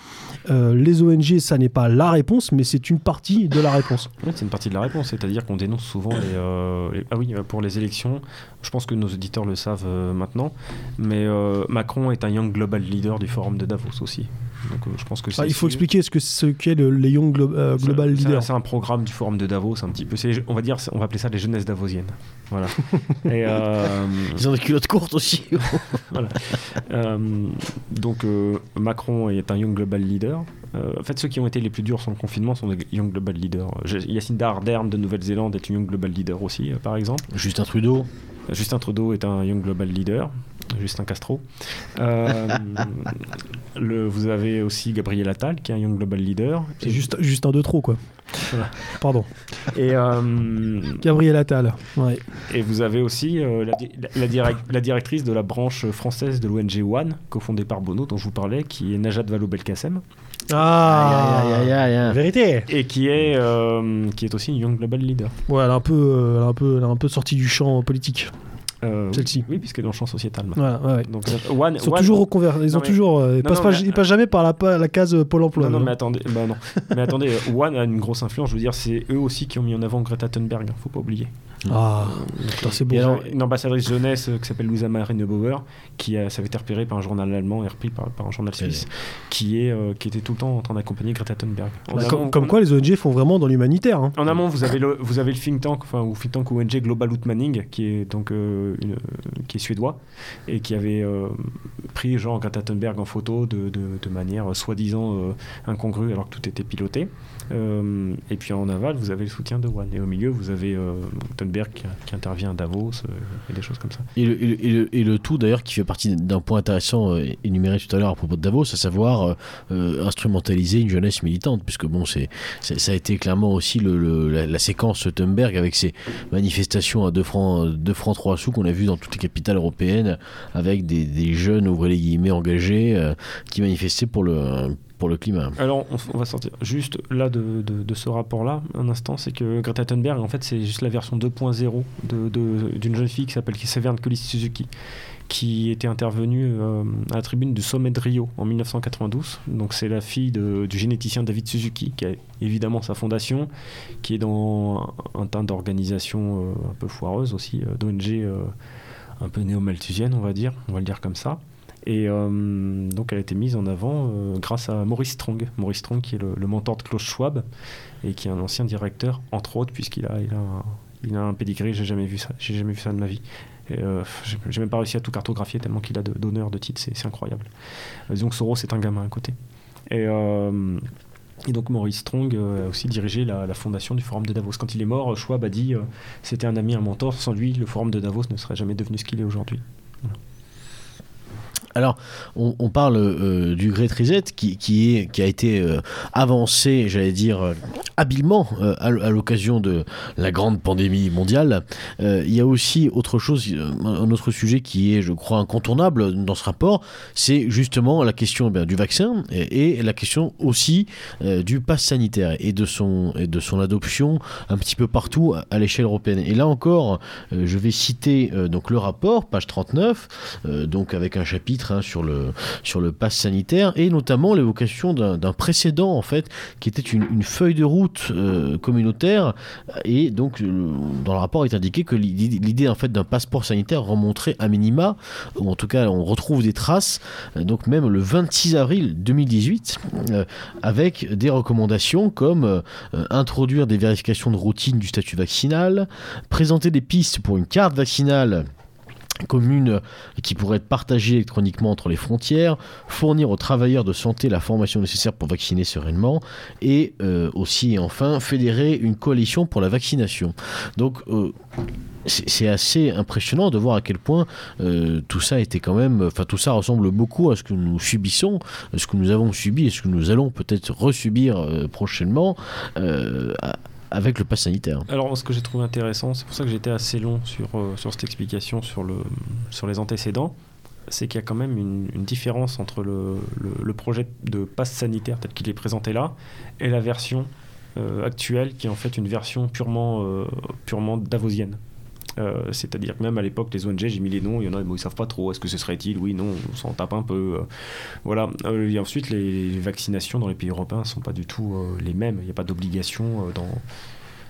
les ONG, ça n'est pas la réponse, mais c'est une partie de la réponse. c'est une partie de la réponse, c'est-à-dire qu'on dénonce souvent les, Ah oui, pour les élections, je pense que nos auditeurs le savent euh, maintenant, mais euh, Macron est un Young Global Leader du Forum de Davos aussi. Donc, euh, je pense que ah, il faut expliquer ce que ce qu'est le, les Young Global Leader. C'est un programme du Forum de Davos, un petit peu. On va dire, on va appeler ça les jeunesses davosiennes. Voilà. Et, Ils ont des culottes courtes aussi. voilà. donc Macron est un Young Global Leader. en fait, ceux qui ont été les plus durs sur le confinement sont des Young Global Leaders. Yacinda Ardern de Nouvelle-Zélande est un Young Global Leader aussi, par exemple. Justin Trudeau. Justin Trudeau est un Young Global Leader. Justin Castro. Euh, le, vous avez aussi Gabriel Attal, qui est un Young Global Leader. C'est juste, juste un de trop, quoi. Pardon. Et, euh, Gabriel Attal. Ouais. Et vous avez aussi euh, la, la, directrice de la branche française de l'ONG One, cofondée par Bono, dont je vous parlais, qui est Najat Vallaud-Belkacem. Ah, vérité. Et qui est, qui est aussi une Young Global Leader. Ouais, elle est un peu, un peu, elle est un peu sortie du champ politique. Euh, Celle-ci. Oui, puisqu'elle est dans le champ sociétal. Donc, euh, ils sont toujours reconvertis. Ils, ont toujours, euh, ils, passent pas, ils passent jamais par la, la case Pôle emploi. Non, mais attendez, bah, non. mais attendez One a une grosse influence. Je veux dire, c'est eux aussi qui ont mis en avant Greta Thunberg. Hein, faut pas oublier. Ah, c'est bon. une ambassadrice jeunesse qui s'appelle Louisa Marine Bauer, qui a, ça avait été repéré par un journal allemand et repris par, par un journal suisse, qui, est, qui était tout le temps en train d'accompagner Greta Thunberg. Bah, comme, quoi, les ONG font vraiment dans l'humanitaire. Hein. En amont, vous avez le, vous avez le think tank, enfin, ou think tank ONG Global Outmanning, qui est donc une, qui est suédois, et qui avait euh, pris Jean Greta Thunberg en photo de, de, manière soi-disant euh, incongrue alors que tout était piloté. Euh, et puis en aval, vous avez le soutien de One. Et au milieu, vous avez Thunberg qui, intervient à Davos et des choses comme ça. Et le, tout d'ailleurs qui fait partie d'un point intéressant énuméré tout à l'heure à propos de Davos, à savoir instrumentaliser une jeunesse militante, puisque bon, c'est, ça a été clairement aussi la, séquence Thunberg avec ses manifestations à 2 francs, 2 francs 3 sous qu'on a vu dans toutes les capitales européenne avec des, jeunes, ouvrez les guillemets, engagés euh, qui manifestaient pour le, pour le climat. Alors, on, va sortir juste là de, ce rapport-là, un instant, c'est que Greta Thunberg, en fait, c'est juste la version 2.0 d'une jeune fille qui s'appelle Severn Collis Suzuki, qui était intervenue euh, à la tribune du sommet de Rio en 1992. Donc, c'est la fille du généticien David Suzuki, qui a évidemment sa fondation, qui est dans un, tas d'organisations euh, un peu foireuses aussi, d'ONG un peu néo-malthusienne, on va dire, on va le dire comme ça. Et euh, donc elle a été mise en avant euh, grâce à Maurice Strong. Maurice Strong qui est le, mentor de Klaus Schwab et qui est un ancien directeur, entre autres, puisqu'il a, il a, un, il a un pedigree, j'ai jamais vu ça, j'ai jamais vu ça de ma vie. Euh, j'ai même pas réussi à tout cartographier tellement qu'il a d'honneur, de, titres, c'est incroyable. disons que Soros c'est un gamin à côté. Et donc Maurice Strong euh, a aussi dirigé la, fondation du Forum de Davos. Quand il est mort, Schwab a dit euh, c'était un ami, un mentor. Sans lui, le Forum de Davos ne serait jamais devenu ce qu'il est aujourd'hui. Alors, on, parle euh, du Great Reset qui, a été euh, avancé, j'allais dire, euh, habilement à, l'occasion de la grande pandémie mondiale. il y a aussi autre chose, un autre sujet qui est, je crois, incontournable dans ce rapport, c'est justement la question eh du vaccin et, la question aussi du pass sanitaire et de, son, et de son adoption un petit peu partout à, l'échelle européenne. Et là encore, je vais citer donc le rapport, page 39, donc avec un chapitre Hein, sur le sur le pass sanitaire et notamment l'évocation d'un précédent en fait qui était une, feuille de route euh, communautaire. Et donc euh, dans le rapport est indiqué que l'idée en fait d'un passeport sanitaire remonterait à minima ou en tout cas on retrouve des traces euh, donc même le 26 avril 2018 avec des recommandations comme introduire des vérifications de routine du statut vaccinal présenter des pistes pour une carte vaccinale commune qui pourrait être partagée électroniquement entre les frontières, fournir aux travailleurs de santé la formation nécessaire pour vacciner sereinement, et euh, aussi enfin fédérer une coalition pour la vaccination. Donc euh, c'est assez impressionnant de voir à quel point euh, tout ça était quand même, enfin tout ça ressemble beaucoup à ce que nous subissons, ce que nous avons subi et ce que nous allons peut-être resubir prochainement avec le pass sanitaire. Alors, ce que j'ai trouvé intéressant, c'est pour ça que j'étais assez long sur, euh, sur cette explication sur, le, sur les antécédents, c'est qu'il y a quand même une, différence entre le, le, projet de passe sanitaire tel qu'il est présenté là et la version euh, actuelle qui est en fait une version purement, euh, purement davosienne. Euh, c'est-à-dire que même à l'époque, les ONG, j'ai mis les noms, il y en a, ils savent pas trop, est-ce que ce serait-il Oui, non, on s'en tape un peu. voilà. et ensuite, les, vaccinations dans les pays européens ne sont pas du tout les mêmes. Il n'y a pas d'obligation dans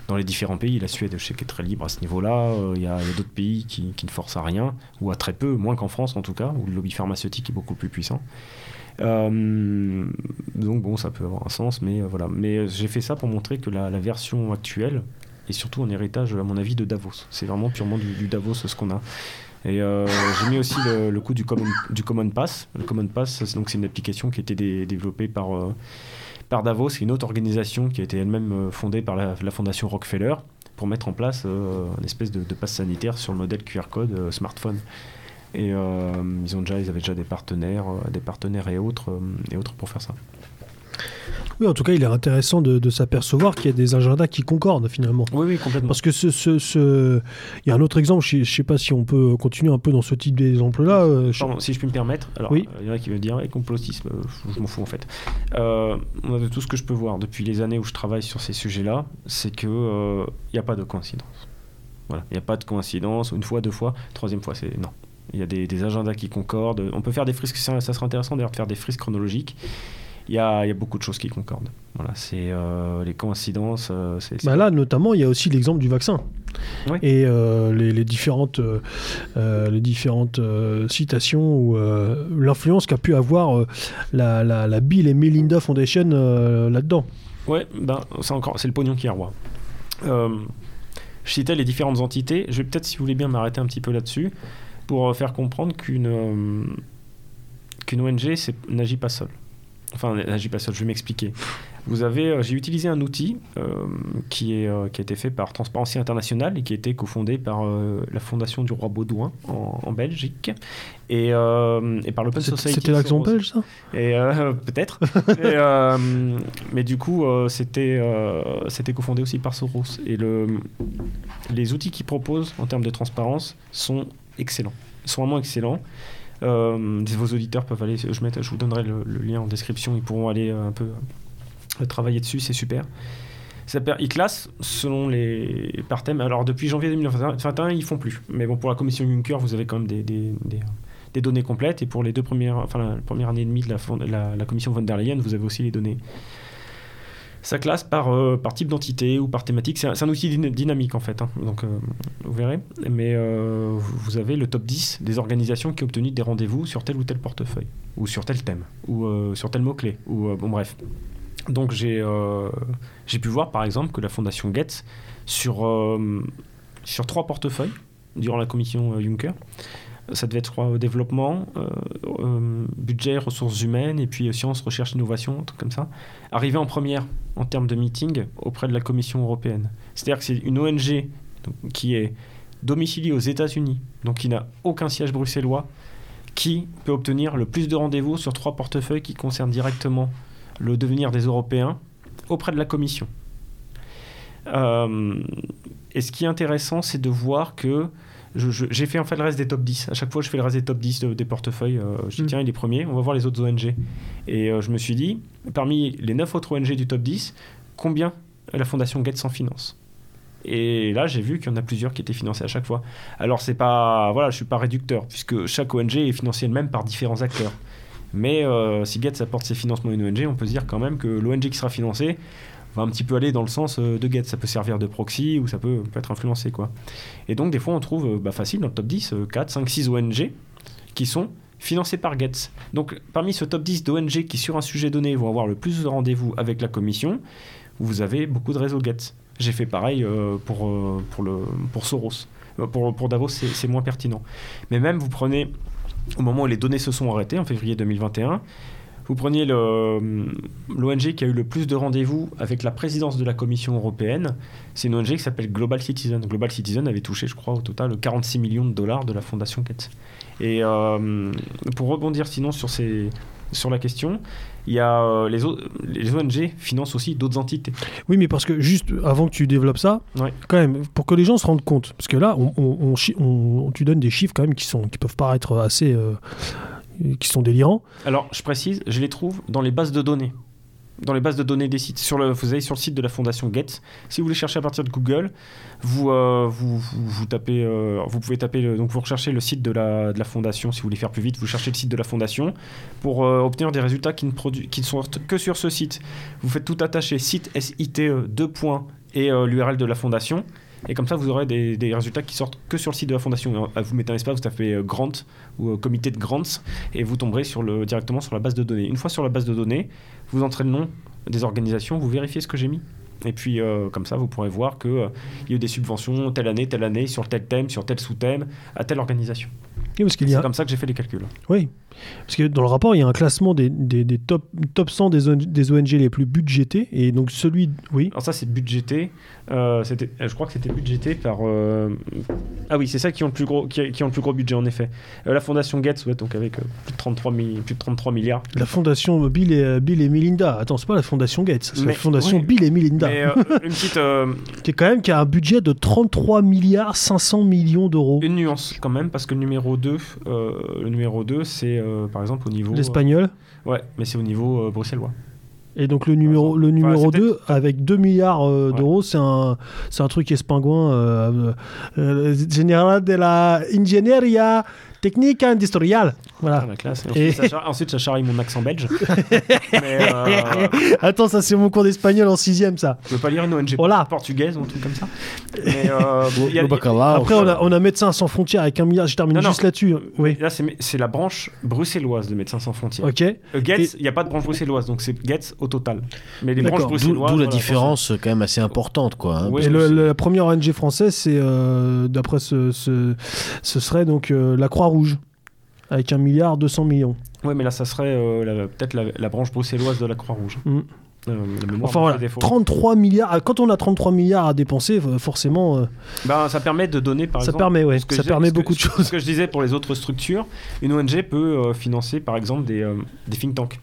dans les différents pays. La Suède, je sais qu'elle est très libre à ce niveau-là. Il y a, d'autres pays qui, ne forcent à rien, ou à très peu, moins qu'en France en tout cas, où le lobby pharmaceutique est beaucoup plus puissant. Euh, donc bon, ça peut avoir un sens, mais euh, voilà. Mais j'ai fait ça pour montrer que la, version actuelle est surtout un héritage, à mon avis, de Davos. C'est vraiment purement du, Davos ce qu'on a. Et euh, j'ai mis aussi le, coup du Common, Pass. Le Common Pass, c'est une application qui a été dé, développée par euh, par Davos, une autre organisation qui a été elle-même fondée par la, fondation Rockefeller pour mettre en place euh, une espèce de, de, passe sanitaire sur le modèle QR code euh, smartphone. Et euh, ils, ont déjà, ils avaient déjà des partenaires, des partenaires et autres, et autres pour faire ça. Oui, en tout cas, il est intéressant de, de s'apercevoir qu'il y a des agendas qui concordent finalement. Oui, oui, complètement. Parce que ce, ce, ce... il y a un autre exemple, je ne sais pas si on peut continuer un peu dans ce type d'exemple-là. Euh, si je puis me permettre, alors oui. il y en a qui me dire complotisme, je m'en fous en fait. Euh, de tout ce que je peux voir depuis les années où je travaille sur ces sujets-là, c'est qu'il n'y euh, a pas de coïncidence. Voilà, il n'y a pas de coïncidence, une fois, deux fois, troisième fois, c'est non. Il y a des, des, agendas qui concordent. On peut faire des frisques, ça, ça serait intéressant d'ailleurs de faire des frisques chronologiques il y a, y a, beaucoup de choses qui concordent. Voilà, c'est euh, les coïncidences. Euh, bah là, notamment, il y a aussi l'exemple du vaccin. Et euh, les, les, différentes, les différentes citations ou l'influence qu'a pu avoir la, la, la, Bill et Melinda Foundation là-dedans. Ouais, ben, c'est encore, c'est le pognon qui est roi. je citais les différentes entités. Je vais peut-être, si vous voulez bien, m'arrêter un petit peu là-dessus pour faire comprendre qu'une qu'une ONG n'agit pas seule. Enfin, j'y passe, je vais m'expliquer. Vous avez, euh, j'ai utilisé un outil euh, qui, est, euh, qui a été fait par Transparency International et qui a été cofondé par euh, la Fondation du Roi Baudouin en, en Belgique et, et par l'Open Society. C'était l'action belge, ça? Et peut-être. mais du coup, c'était c'était cofondé aussi par Soros. Et le, les outils qu'ils proposent en termes de transparence sont excellents. Ils sont vraiment excellents. Euh, vos auditeurs peuvent aller, je, vous donnerai le, lien en description, ils pourront aller un peu euh, travailler dessus, c'est super. Ils classent selon les par thème. Alors depuis janvier 2021, ils font plus. Mais bon, pour la commission Juncker, vous avez quand même des, données complètes. Et pour les deux premières, enfin la, première année et demie de la, la, commission von der Leyen, vous avez aussi les données ça classe par, euh, par type d'entité ou par thématique. C'est un, outil dynamique en fait, hein. donc euh, vous verrez. Mais euh, vous avez le top 10 des organisations qui ont obtenu des rendez-vous sur tel ou tel portefeuille, ou sur tel thème, ou sur tel mot-clé, ou bon bref. Donc j'ai j'ai pu voir par exemple que la fondation Gates, sur, sur trois portefeuilles, durant la commission Juncker, ça devait être, crois, développement, euh, euh, budget, ressources humaines, et puis euh, sciences, recherche, innovation, un truc comme ça, arrivé en première en termes de meeting auprès de la Commission européenne. C'est-à-dire que c'est une ONG qui est domiciliée aux États-Unis, donc qui n'a aucun siège bruxellois, qui peut obtenir le plus de rendez-vous sur trois portefeuilles qui concernent directement le devenir des Européens auprès de la Commission. Euh, et ce qui est intéressant, c'est de voir que j'ai fait en fait le reste des top 10. À chaque fois, je fais le reste des top 10 de, des portefeuilles. Euh, je dis, mm. tiens, il est premier, on va voir les autres ONG. Et euh, je me suis dit, parmi les 9 autres ONG du top 10, combien la fondation Gates en finance? Et là, j'ai vu qu'il y en a plusieurs qui étaient financés à chaque fois. Alors, c'est pas, voilà, je suis pas réducteur, puisque chaque ONG est financée elle-même par différents acteurs. Mais euh, si Gates apporte ses financements à une ONG, on peut se dire quand même que l'ONG qui sera financée va un petit peu aller dans le sens euh, de Gates. Ça peut servir de proxy ou ça peut, peut être influencé. Quoi. Et donc, des fois, on trouve euh, bah, facile dans le top 10, 4, 5, 6 ONG qui sont financés par Gates. Donc, parmi ce top 10 d'ONG qui, sur un sujet donné, vont avoir le plus de rendez-vous avec la commission, vous avez beaucoup de réseaux Gates. J'ai fait pareil euh, pour, pour, le, pour Soros. Pour, pour Davos, c'est moins pertinent. Mais même, vous prenez, au moment où les données se sont arrêtées, en février 2021, vous preniez l'ONG qui a eu le plus de rendez-vous avec la présidence de la Commission européenne. C'est une ONG qui s'appelle Global Citizen. Global Citizen avait touché, je crois, au total 46 millions de dollars de la fondation Gates. Et euh, pour rebondir sinon sur ces, sur la question. Il y a euh, les, les ONG financent aussi d'autres entités. Oui, mais parce que juste avant que tu développes ça, Ouais. quand même, pour que les gens se rendent compte, parce que là, on, on- on- tu donnes des chiffres quand même qui sont, qui peuvent paraître assez, euh, qui sont délirants. Alors, je précise, je les trouve dans les bases de données. Dans les bases de données des sites. Sur le, vous allez sur le site de la fondation Gates. Si vous voulez chercher à partir de Google, vous, euh, vous, vous, tapez, euh, vous pouvez taper, le- donc vous recherchez le site de la, de la fondation. Si vous voulez faire plus vite, vous cherchez le site de la fondation pour euh, obtenir des résultats qui ne, qui ne sortent que sur ce site. Vous faites tout attacher site SITE 2 points et l'URL de la fondation. Et comme ça, vous aurez des, résultats qui sortent que sur le site de la fondation. Euh, Vous mettez un espace, vous tapez euh, grant ou euh, comité de grants et vous tomberez directement sur la base de données. Une fois sur la base de données, vous entrez le nom des organisations, vous vérifiez ce que j'ai mis. Et puis, comme ça, vous pourrez voir qu'il y a eu des subventions telle année, telle année, sur tel thème, sur tel sous-thème, à telle organisation. Oui, C'est a, comme ça que j'ai fait les calculs. oui, parce que dans le rapport, il y a un classement des, des, des top, top 100 des, ONG des ONG les plus budgétés, et donc celui, oui, Alors ça, c'est budgété. euh, euh, je crois que c'était budgété par... euh, Ah oui, c'est ça qui ont le plus gros, qui, qui ont le plus gros budget, en effet. Euh, la Fondation Gates, ouais, donc avec plus, de 33 mi- plus de 33 milliards. la fondation Bill et, Bill et Melinda. Attends, c'est pas la fondation Gates, c'est la fondation oui. Bill et Melinda, Mais une petite... qui est quand même qui a un budget de 33 milliards 500 millions d'euros. Une nuance quand même, parce que le numéro 2, euh, le numéro 2 c'est euh, par exemple au niveau. L'espagnol. Ouais, mais c'est au niveau euh, bruxellois. Et donc le numéro, le Enfin, numéro c'est 2, avec 2 milliards euh, Ouais. d'euros, c'est un, c'est un truc espingouin. Euh, euh, Général de la Ingeniería Técnica Industrial. Voilà. Ah, la classe. Et- Ensuite, ça charrie, ensuite, ça charrie mon accent belge. mais euh, Attends, ça c'est mon cours d'espagnol en 6ème, ça. je peux pas lire une ONG Voilà. portugaise ou un truc comme ça? Mais euh, il y a- Après, on a, on a Médecins sans frontières avec un milliard. Je termine Non, juste là-dessus. Oui. Là, c'est la branche bruxelloise de Médecins sans frontières. Ok. Gates, il n'y a pas de branche bruxelloise, donc c'est Gates au total. Mais les branches D'où bruxelloises. d'où la voilà, différence quand même assez importante, quoi. hein. Oui, Et le- le- la première ONG française, c'est euh, d'après ce, ce, ce serait donc euh, la Croix-Rouge avec un milliard 200 millions. Ouais, mais là, ça serait euh, peut-être la, la branche bruxelloise de la Croix-Rouge. Mm. Euh, Enfin voilà, fait défaut. 33 milliards. Quand on a 33 milliards à dépenser, euh, forcément, euh, Ben, ça permet de donner, par ça exemple. permet, ouais, ça permet que- beaucoup de choses. Ce que je disais pour les autres structures, une ONG peut euh, financer par exemple des, euh, des think tanks.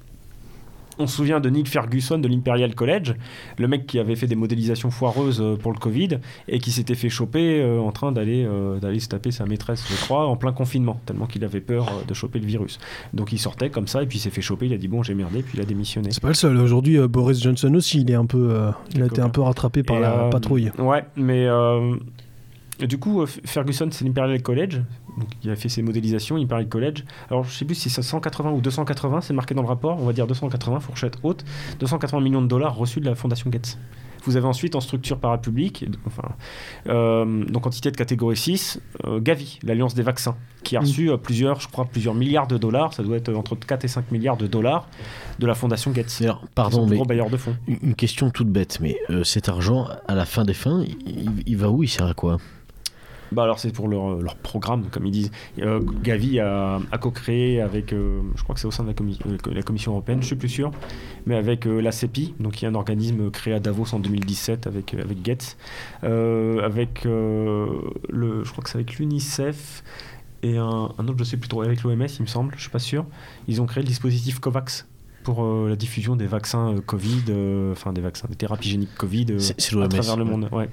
On se souvient de Neil Ferguson de l'Imperial College, le mec qui avait fait des modélisations foireuses euh, pour le Covid et qui s'était fait choper euh, en train d'aller euh, d'aller se taper sa maîtresse, je crois, en plein confinement, tellement qu'il avait peur de choper le virus. Donc il sortait comme ça et puis il s'est fait choper, il a dit bon j'ai merdé, puis il a démissionné. C'est pas le seul. Aujourd'hui, Boris Johnson aussi, il est un peu, il a été un peu rattrapé par Et, la euh, patrouille. Ouais, mais euh, du coup, Ferguson, c'est l'Imperial College. Donc, il a fait ses modélisations, Imperial College. Alors, je sais plus si c'est 180 ou 280, c'est marqué dans le rapport. On va dire 280, fourchette haute. 280 millions de dollars reçus de la Fondation Gates. Vous avez ensuite en structure parapublique, enfin, euh, donc entité de catégorie 6, euh, Gavi, l'Alliance des vaccins, qui a Mm. reçu euh, plusieurs, je crois, plusieurs milliards de dollars, ça doit être entre 4 et 5 milliards de dollars de la Fondation Gates. Alors, pardon, mais gros bailleur de fonds. une question toute bête, mais cet argent, à la fin des fins, il, il- il va où? Il sert à quoi? Bah alors c'est pour leur, leur programme, comme ils disent. Euh, Gavi a, a co-créé avec, euh, je crois que c'est au sein de la, commi- euh, la Commission européenne, je suis plus sûr, mais avec euh, la CEPI, donc qui est un organisme créé à Davos en 2017 avec, euh, avec Gates, euh, avec euh, le, je crois que c'est avec l'UNICEF et un, un autre, je sais plus trop, avec l'OMS il me semble, je suis pas sûr. Ils ont créé le dispositif COVAX pour euh, la diffusion des vaccins euh, Covid, euh, enfin des vaccins, des thérapies géniques Covid euh, à travers le monde. Ouais.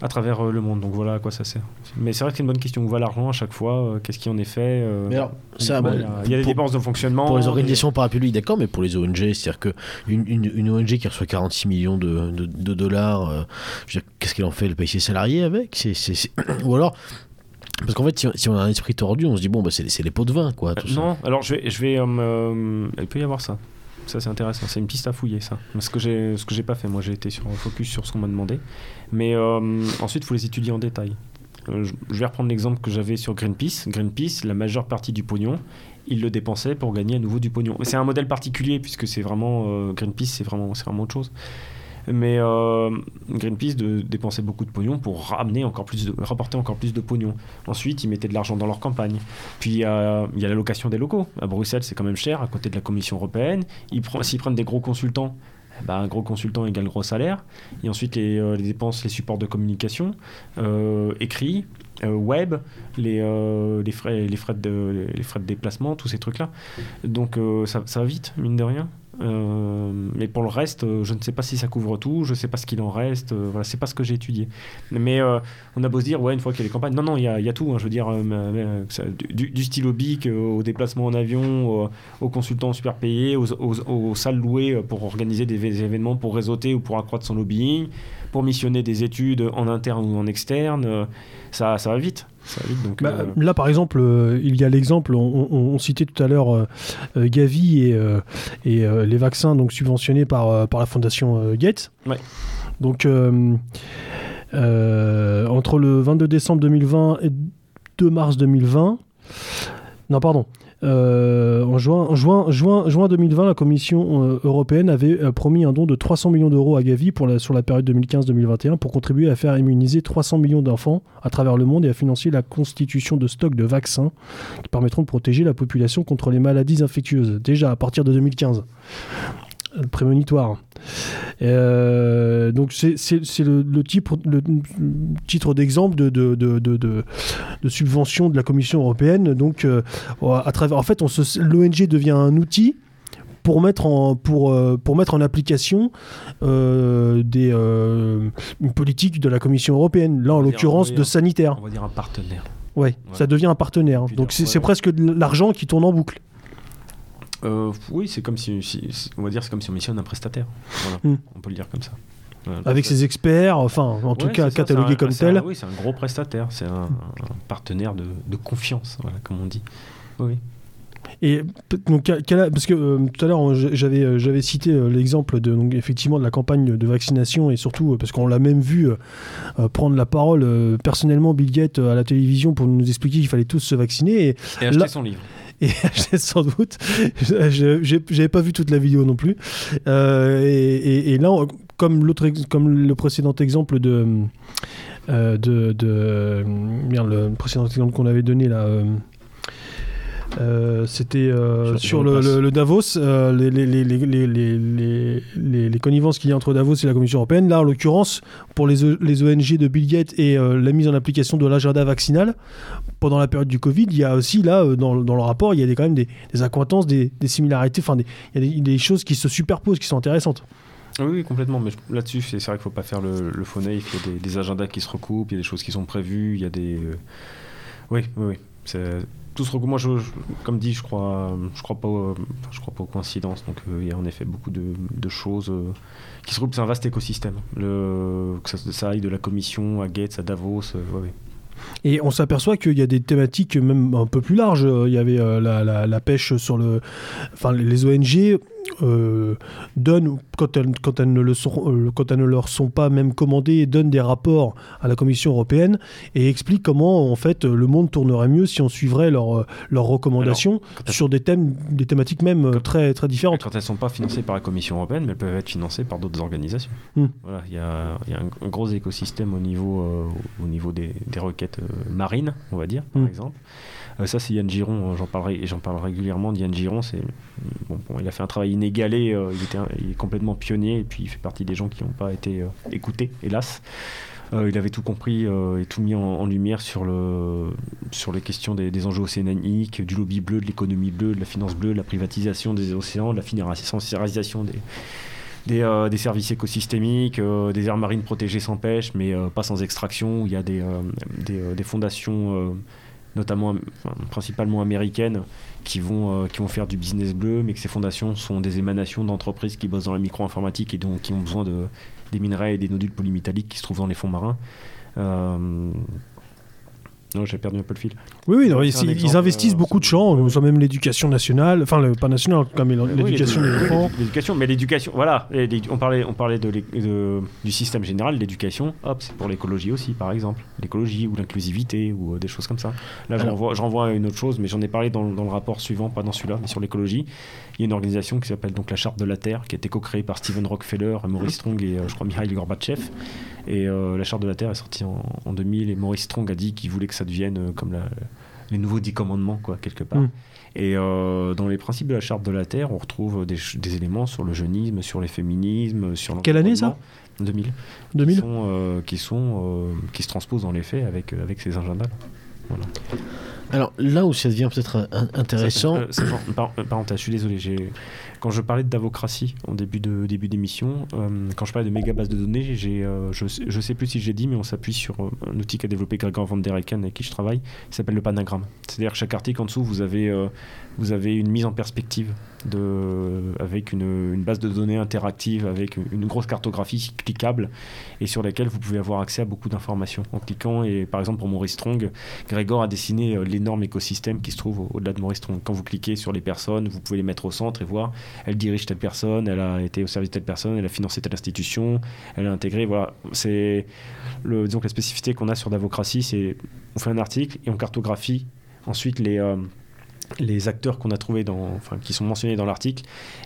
À travers euh, le monde. Donc voilà à quoi ça sert. Mais c'est vrai que c'est une bonne question. Où va l'argent à chaque fois euh, Qu'est-ce qui en est fait euh, Mais alors, ça, bon, il y a, des dépenses de fonctionnement. Pour les organisations parapubliques, d'accord, mais pour les ONG, c'est-à-dire qu'une une, une ONG qui reçoit 46 millions de, de- de dollars, euh, qu'est-ce qu'elle en fait? Elle paye ses salariés avec? Ou alors, parce qu'en fait, si on, a un esprit tordu, on se dit, bon, bah, c'est les pots de vin, quoi. Euh, Tout ça. non, alors je vais. Je vais euh, il peut y avoir ça. Ça c'est intéressant, c'est une piste à fouiller ça. Ce que j'ai, ce que j'ai pas fait, moi j'ai été sur focus sur ce qu'on m'a demandé. Mais euh, ensuite il faut les étudier en détail. Euh, je, vais reprendre l'exemple que j'avais sur Greenpeace. Greenpeace, la majeure partie du pognon, ils le dépensaient pour gagner à nouveau du pognon. C'est un modèle particulier puisque c'est vraiment euh, Greenpeace, c'est vraiment, c'est vraiment autre chose. Mais euh, Greenpeace dépensait beaucoup de pognon pour ramener encore plus rapporter encore plus de pognon. Ensuite, ils mettaient de l'argent dans leur campagne. Puis il y a, la location des locaux. À Bruxelles, c'est quand même cher, à côté de la Commission européenne. S'ils prennent des gros consultants, bah, un gros consultant égale gros salaire. Et ensuite, les, les dépenses, les supports de communication, écrits, web, les frais de déplacement, tous ces trucs-là. Donc ça, ça va vite, mine de rien. Euh, mais pour le reste, euh, je ne sais pas si ça couvre tout, je ne sais pas ce qu'il en reste, euh, voilà, c'est pas ce que j'ai étudié. Mais on a beau se dire, ouais, une fois qu'il y a les campagnes, non, non, il y a, tout, hein, je veux dire, du, du, stylo bic au déplacement en avion, aux consultants super payés, aux, salles louées pour organiser des, événements, pour réseauter ou pour accroître son lobbying, pour missionner des études en interne ou en externe, ça va vite. Bah, euh, là, par exemple, euh, il y a l'exemple, on, citait tout à l'heure euh, Gavi et, et les vaccins donc, subventionnés par, par la fondation Gates. Donc, entre le 22 décembre 2020 et 2 mars 2020, non, pardon, euh, en juin, juin, juin, juin 2020, la Commission euh, européenne avait euh, promis un don de 300 millions d'euros à Gavi pour la, sur la période 2015-2021 pour contribuer à faire immuniser 300 millions d'enfants à travers le monde et à financer la constitution de stocks de vaccins qui permettront de protéger la population contre les maladies infectieuses, déjà à partir de 2015 prémonitoire. Euh, donc c'est le, le, titre, le titre d'exemple de, de, de, de, subvention de la Commission européenne. Donc euh, à travers, en fait, l'ONG devient un outil pour mettre en, pour, euh, pour mettre en application des, une politique de la Commission européenne, là en l'occurrence de sanitaire. On va dire un partenaire. Ouais, ça devient un partenaire. Donc c'est presque de l'argent qui tourne en boucle. Euh, oui, c'est comme si, on va dire, c'est comme si on missionne un prestataire. Hmm. On peut le dire comme ça. Avec ses experts, enfin, en tout cas, catalogué comme tel. oui, c'est un gros prestataire, c'est un, partenaire de, confiance, voilà, comme on dit. Oui. Et donc, parce que euh, tout à l'heure j'avais euh, j'avais cité l'exemple de donc, effectivement de la campagne de vaccination et surtout parce qu'on l'a même vu prendre la parole personnellement Bill Gates à la télévision pour nous expliquer qu'il fallait tous se vacciner et, et acheter son livre et sans doute. J'avais pas vu toute la vidéo non plus. Euh, et, là, comme, comme le précédent exemple de. Euh, de, de le précédent exemple qu'on avait donné là. Euh, euh, c'était euh, sur le, Davos, euh, les, les, les, les, connivences qu'il y a entre Davos et la Commission européenne. Là, en l'occurrence, pour les, les ONG de Bill Gates et la mise en application de l'agenda vaccinal, pendant la période du Covid, il y a aussi là, dans, dans le rapport, il y a des, quand même des, des accointances, des, des similarités, enfin, il y a des, choses qui se superposent, qui sont intéressantes. Oui, complètement. Mais là-dessus, c'est vrai qu'il ne faut pas faire le, le faux naïf. Il y a des, agendas qui se recoupent, il y a des choses qui sont prévues, il y a des. Oui, oui, oui. Tout se Moi, je, comme dit, je crois, je crois pas, je crois pas aux coïncidences. Donc, euh, il y a en effet beaucoup de, choses euh, qui se regroupent. C'est un vaste écosystème. Le, que ça, aille de la commission à Gates, à Davos. Euh, et on s'aperçoit qu'il y a des thématiques même un peu plus larges. Il y avait la, la, pêche sur le. Enfin, les ONG euh, donnent, quand elles, quand, elles ne le sont, euh, quand elles ne leur sont pas même commandées, donnent des rapports à la Commission européenne et expliquent comment en fait le monde tournerait mieux si on suivrait leurs leurs recommandations sur des thèmes, des thématiques même très, très différentes. Quand elles ne sont pas financées par la Commission européenne, mais elles peuvent être financées par d'autres organisations. Hmm. Voilà, il y a, y a un, gros écosystème au niveau, euh, au niveau des, des requêtes marines, on va dire, par hmm. exemple. Euh, ça, c'est Yann Giron, euh, j'en parlerai, j'en parle régulièrement Yann Giron. C'est, bon, il a fait un travail inégalé, euh, il, est complètement pionnier, et puis il fait partie des gens qui n'ont pas été écoutés, hélas. il avait tout compris et tout mis en, lumière sur, le, sur les questions des, enjeux océaniques, du lobby bleu, de l'économie bleue, de la finance bleue, de la privatisation des océans, de la financiarisation des, des, services écosystémiques, des aires marines protégées sans pêche, mais pas sans extraction, il y a des, des fondations notamment principalement américaines, qui vont, euh, qui vont faire du business bleu, mais que ces fondations sont des émanations d'entreprises qui bossent dans la micro-informatique et donc qui ont besoin de, des minerais et des nodules polymétalliques qui se trouvent dans les fonds marins. Euh, non, j'ai perdu un peu le fil. Oui, oui, ils, investissent euh, beaucoup de champs, soit même l'éducation nationale, enfin, le, pas nationale, même, l'éducation des enfants. L'éducation, mais l'éducation, voilà, on parlait, on parlait de, du système général, l'éducation, hop, c'est pour l'écologie aussi, par exemple. L'écologie ou l'inclusivité ou euh, des choses comme ça. Là, je renvoie, à une autre chose, mais j'en ai parlé dans, dans, le rapport suivant, pas dans celui-là, mais sur l'écologie. Il y a une organisation qui s'appelle donc la Charte de la Terre, qui a été co-créée par Steven Rockefeller, Maurice Strong et, euh, je crois, Mikhail Gorbatchev. Et la Charte de la Terre est sortie en, en 2000, et Maurice Strong a dit qu'il voulait que ça devienne comme la les nouveaux dix commandements, quoi, quelque part. Mm. Et euh, dans les principes de la charte de la Terre, on retrouve des, éléments sur le jeunisme, sur les féminismes, sur Quelle année, ça? l'environnement. 2000. 2000 Qui, sont, euh, qui, sont, euh, qui se transposent dans les faits avec, euh, avec ces agendas. Alors là où ça devient peut-être intéressant, Euh, c'est- par- par- euh, parenthèse, je suis désolé. j'ai- Quand je parlais davocratie en début de début d'émission, euh, quand je parlais de méga base de données, euh, je, je sais plus si j'ai dit, mais on s'appuie sur euh, un outil qu'a développé Gregor van der Eycken avec qui je travaille, qui s'appelle le panagramme. C'est-à-dire que chaque article en dessous, vous avez, vous avez une mise en perspective de, avec une, base de données interactive, avec une, grosse cartographie cliquable et sur laquelle vous pouvez avoir accès à beaucoup d'informations en cliquant. Et par exemple, pour Maurice Strong, Grégor a dessiné euh, l'énorme écosystème qui se trouve au- au-delà de Maurice Strong. Quand vous cliquez sur les personnes, vous pouvez les mettre au centre et voir, elle dirige telle personne, elle a été au service de telle personne, elle a financé telle institution, elle a intégré, voilà. C'est la spécificité qu'on a sur Davocratie, c'est on fait un article et on cartographie ensuite les, euh, les acteurs qu'on a trouvés qui sont mentionnés dans l'article.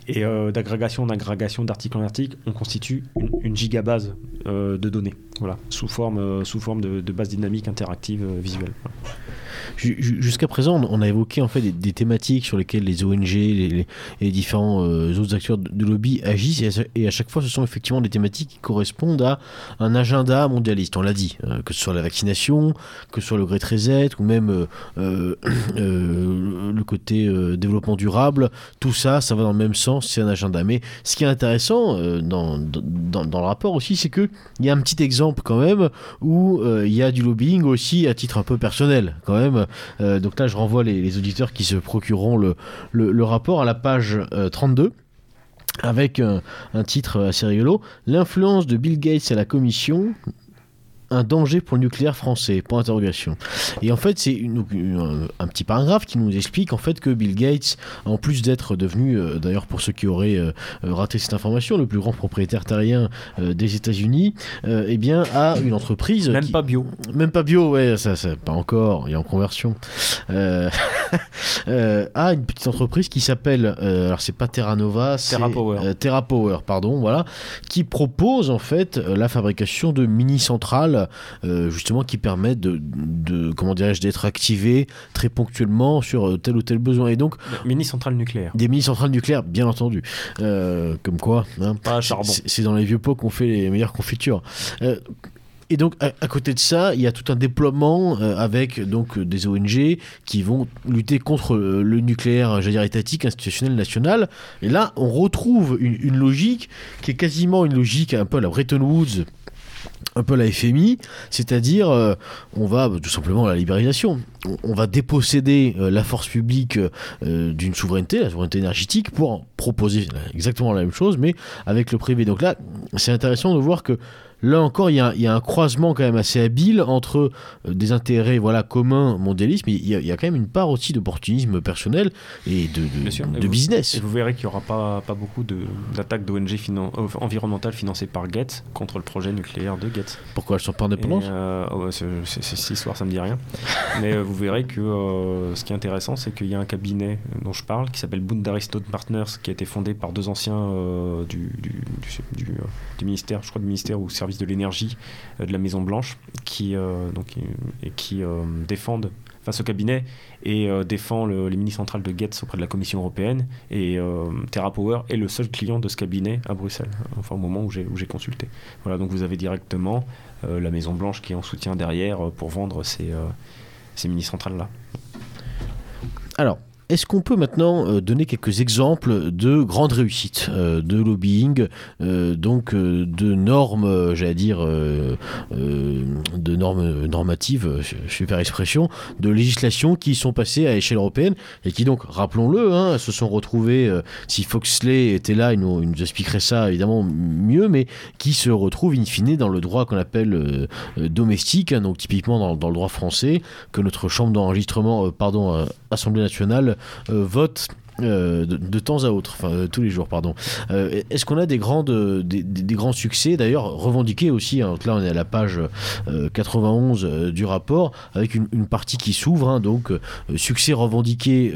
Et euh, d'agrégation en agrégation d'article en article, on constitue une, gigabase euh, de données, voilà, sous forme, euh, de, base dynamique interactive euh, visuelle. Ju- ju- Jusqu'à présent, on a évoqué en fait des, thématiques sur lesquelles les ONG, les, les- différents euh, autres acteurs de, lobby agissent, et à, chaque fois, ce sont effectivement des thématiques qui correspondent à un agenda mondialiste. On l'a dit, euh, que ce soit la vaccination, que ce soit le Great Reset, ou même euh, le côté développement durable. Tout ça, ça va dans le même sens. C'est un agenda. Mais ce qui est intéressant dans, dans, dans le rapport aussi, c'est que il y a un petit exemple quand même où il y a du lobbying aussi à titre un peu personnel quand même. Euh, donc là, je renvoie les, auditeurs qui se procureront le, rapport à la page euh, 32 avec un, un titre assez rigolo. L'influence de Bill Gates à la commission. Un danger pour le nucléaire français Point d'interrogation. Et en fait, c'est une- une- un petit paragraphe qui nous explique en fait que Bill Gates, en plus d'être devenu, euh, d'ailleurs pour ceux qui auraient euh, euh, raté cette information, le plus grand propriétaire terrien euh, des États-Unis, eh bien, a une entreprise Même qui- pas bio. même pas bio, ouais, ça, ça pas encore, il est en conversion. A une petite entreprise qui s'appelle, alors c'est pas Terra Nova, c'est Terra Power. Terra Power, pardon, voilà, qui propose en fait la fabrication de mini centrales, euh, justement qui permettent de, de comment dirais-je, d'être activées très ponctuellement sur euh, tel ou tel besoin. Et donc Mini centrale nucléaire. des mini centrales nucléaires, bien entendu, Euh, comme quoi. hein, charbon. c'est dans les vieux pots qu'on fait les meilleures confitures. Euh, et donc, à, à côté de ça, il y a tout un déploiement euh, avec donc des ONG qui vont lutter contre euh, le nucléaire, j'allais dire étatique, institutionnel, national. Et là, on retrouve une, une logique qui est quasiment une logique un peu à la Bretton Woods, un peu la FMI, c'est-à-dire euh, on va bah, tout simplement la libéralisation. On, va déposséder euh, la force publique euh, d'une souveraineté, la souveraineté énergétique, pour proposer exactement la même chose, mais avec le privé. Donc là, c'est intéressant de voir que là encore, il y, a, il y a un croisement quand même assez habile entre euh, des intérêts voilà, communs, mondialisme, mais il y, a, il y a quand même une part aussi d'opportunisme personnel et de, de- Bien sûr. de Et vous- business. Et vous verrez qu'il n'y aura pas, pas beaucoup d'attaques d'ONG finan- euh, environnementales financées par Gates contre le projet nucléaire de Gates. Pourquoi elles sont pas indépendantes euh, oh, Cette histoire, ça me dit rien. Mais euh, vous verrez que euh, ce qui est intéressant, c'est qu'il y a un cabinet dont je parle qui s'appelle Bund Aristote Partners, qui a été fondé par deux anciens du, du, du- du, du ministère, je crois du ministère ou service de l'énergie euh, de la Maison Blanche, qui, euh, donc, et qui euh, défendent. Enfin, ce cabinet et euh, défend le- les mini-centrales de Gates auprès de la Commission européenne. Et euh, TerraPower est le seul client de ce cabinet à Bruxelles, enfin au moment où j'ai consulté. Voilà, donc vous avez directement euh, la Maison Blanche qui est en soutien derrière euh, pour vendre ces, euh, ces mini-centrales-là. Alors, est-ce qu'on peut maintenant euh, donner quelques exemples de grandes réussites euh, de lobbying, euh, donc de normes, j'allais dire, de normes normatives, super expression, de législation qui sont passées à échelle européenne et qui donc, rappelons-le, hein, se sont retrouvées, si Foxley était là, il nous, expliquerait ça évidemment mieux, mais qui se retrouvent in fine dans le droit qu'on appelle domestique, hein, donc typiquement dans, le droit français, que notre chambre d'enregistrement, pardon, Assemblée nationale, euh, vote euh, de, temps à autre, enfin tous les jours, pardon. Est-ce qu'on a des, des, grands succès, d'ailleurs revendiqués aussi hein. Donc là, on est à la page 91 du rapport, avec une, partie qui s'ouvre, hein, donc succès revendiqué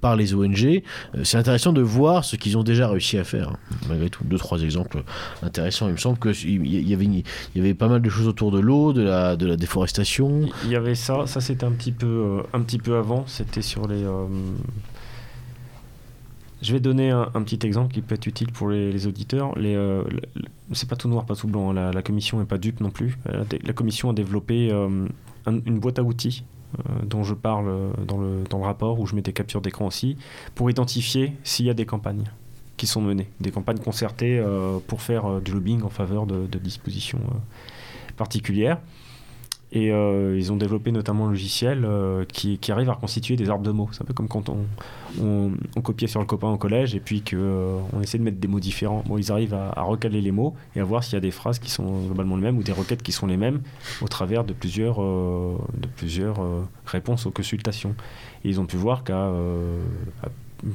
par les ONG. C'est intéressant de voir ce qu'ils ont déjà réussi à faire, hein. malgré tout. Deux, trois exemples intéressants. Il me semble qu'il y avait, pas mal de choses autour de l'eau, de la, déforestation. Il y avait ça, ça c'était un euh, un petit peu avant, c'était sur les... Euh, je vais donner un, petit exemple qui peut être utile pour les, auditeurs. Les, euh, c'est pas tout noir, pas tout blanc. Hein. La, commission n'est pas dupe non plus. La, commission a développé une boîte à outils dont je parle dans le, dans le rapport, où je mets des captures d'écran aussi, pour identifier s'il y a des campagnes qui sont menées, des campagnes concertées pour faire du lobbying en faveur de dispositions particulières. Et euh, ils ont développé notamment un logiciel euh, qui, arrive à reconstituer des arbres de mots. C'est un peu comme quand on, copiait sur le copain au collège et puis qu'on euh, essaie de mettre des mots différents. Bon, ils arrivent à, recaler les mots et à voir s'il y a des phrases qui sont globalement les mêmes ou des requêtes qui sont les mêmes au travers de plusieurs, de plusieurs réponses aux consultations. Et ils ont pu voir qu'à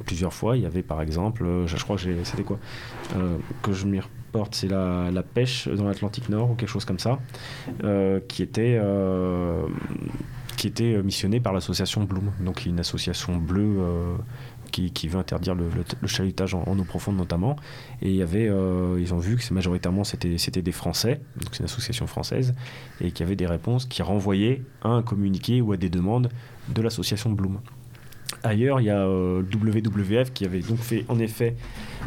plusieurs fois, il y avait par exemple, je, crois que c'était quoi Que je m'y c'est la, pêche dans l'Atlantique Nord ou quelque chose comme ça, euh, qui était euh, qui était missionné par l'association Bloom, donc une association bleue euh, qui, qui, veut interdire le, chalutage en, eau profonde notamment. Et il y avait, ils ont vu que majoritairement c'était, c'était des Français, donc c'est une association française, et qu'il y avait des réponses qui renvoyaient à un communiqué ou à des demandes de l'association Bloom. Ailleurs, il y a euh, WWF qui avait donc fait en effet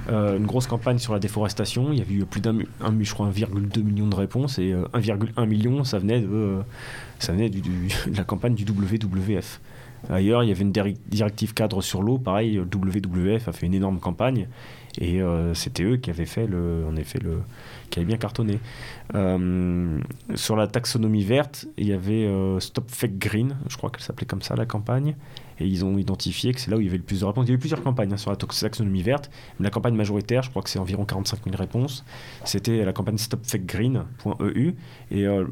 euh, une grosse campagne sur la déforestation. Il y avait eu plus d'un, je crois, 1,2 million de réponses et 1,1 euh, million, ça venait de, ça venait de la campagne du WWF. Ailleurs, il y avait une directive cadre sur l'eau. Pareil, WWF a fait une énorme campagne et c'était eux qui avaient fait le, en effet le, qui avaient bien cartonné. sur la taxonomie verte, il y avait Stop Fake Green, je crois qu'elle s'appelait comme ça la campagne. Et ils ont identifié que c'est là où il y avait le plus de réponses. Il y a eu plusieurs campagnes hein, sur la taxonomie verte. Mais la campagne majoritaire, je crois que c'est environ 45 000 réponses. C'était la campagne stopfakegreen.eu. Et euh,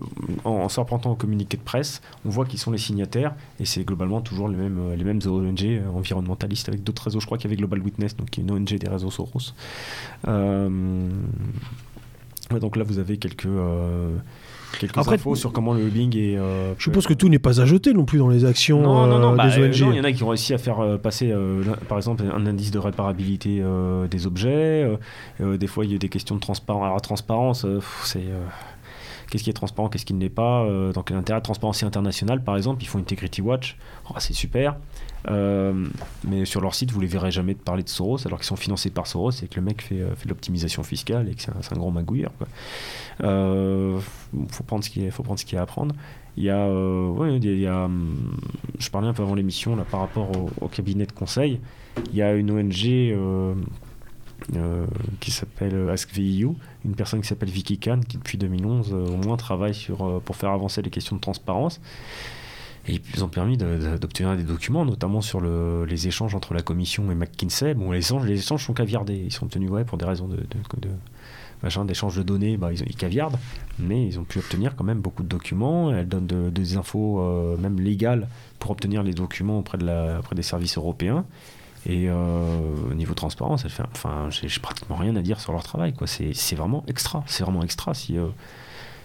en, en s'apprêtant au communiqué de presse, on voit qui sont les signataires. Et c'est globalement toujours les mêmes, mêmes ONG euh, environnementalistes avec d'autres réseaux. Je crois qu'il y avait Global Witness, donc une ONG des réseaux Soros. Euh, donc là, vous avez quelques quelques Après, infos sur comment le lobbying est. Euh, je suppose que tout n'est pas à jeter non plus dans les actions non, non, non, euh, bah, des ONG. il y en a qui ont réussi à faire euh, passer, par exemple, un indice de réparabilité des objets. des fois, il y a des questions de transparence. Alors, la transparence, c'est qu'est-ce qui est transparent, qu'est-ce qui ne l'est pas, dans quel intérêt. Transparency internationale, par exemple, ils font Integrity Watch, oh, c'est super. mais sur leur site, vous les verrez jamais parler de Soros, alors qu'ils sont financés par Soros et que le mec fait, fait de l'optimisation fiscale et que c'est un, un, gros magouilleur. Quoi. Euh, faut prendre ce prendre qu'il y a à apprendre. Il y a, euh, il y hum, je parlais un peu avant l'émission par rapport au, cabinet de conseil. Il y a une ONG euh, qui s'appelle AskVIU, une personne qui s'appelle Vicky Khan, qui depuis 2011 au moins travaille sur, pour faire avancer les questions de transparence. Et ils ont permis d'obtenir des documents, notamment sur le, les échanges entre la commission et McKinsey. Bon, les échanges, les échanges sont caviardés. Ils sont obtenus ouais, pour des raisons de, de d'échange de données, bah, ils, caviardent, mais ils ont pu obtenir quand même beaucoup de documents. Elle donne des infos euh, même légales pour obtenir les documents auprès des services européens. Et euh, au niveau transparence, elle fait, enfin, j'ai pratiquement rien à dire sur leur travail. Quoi. C'est, vraiment extra. C'est vraiment extra. Si, euh,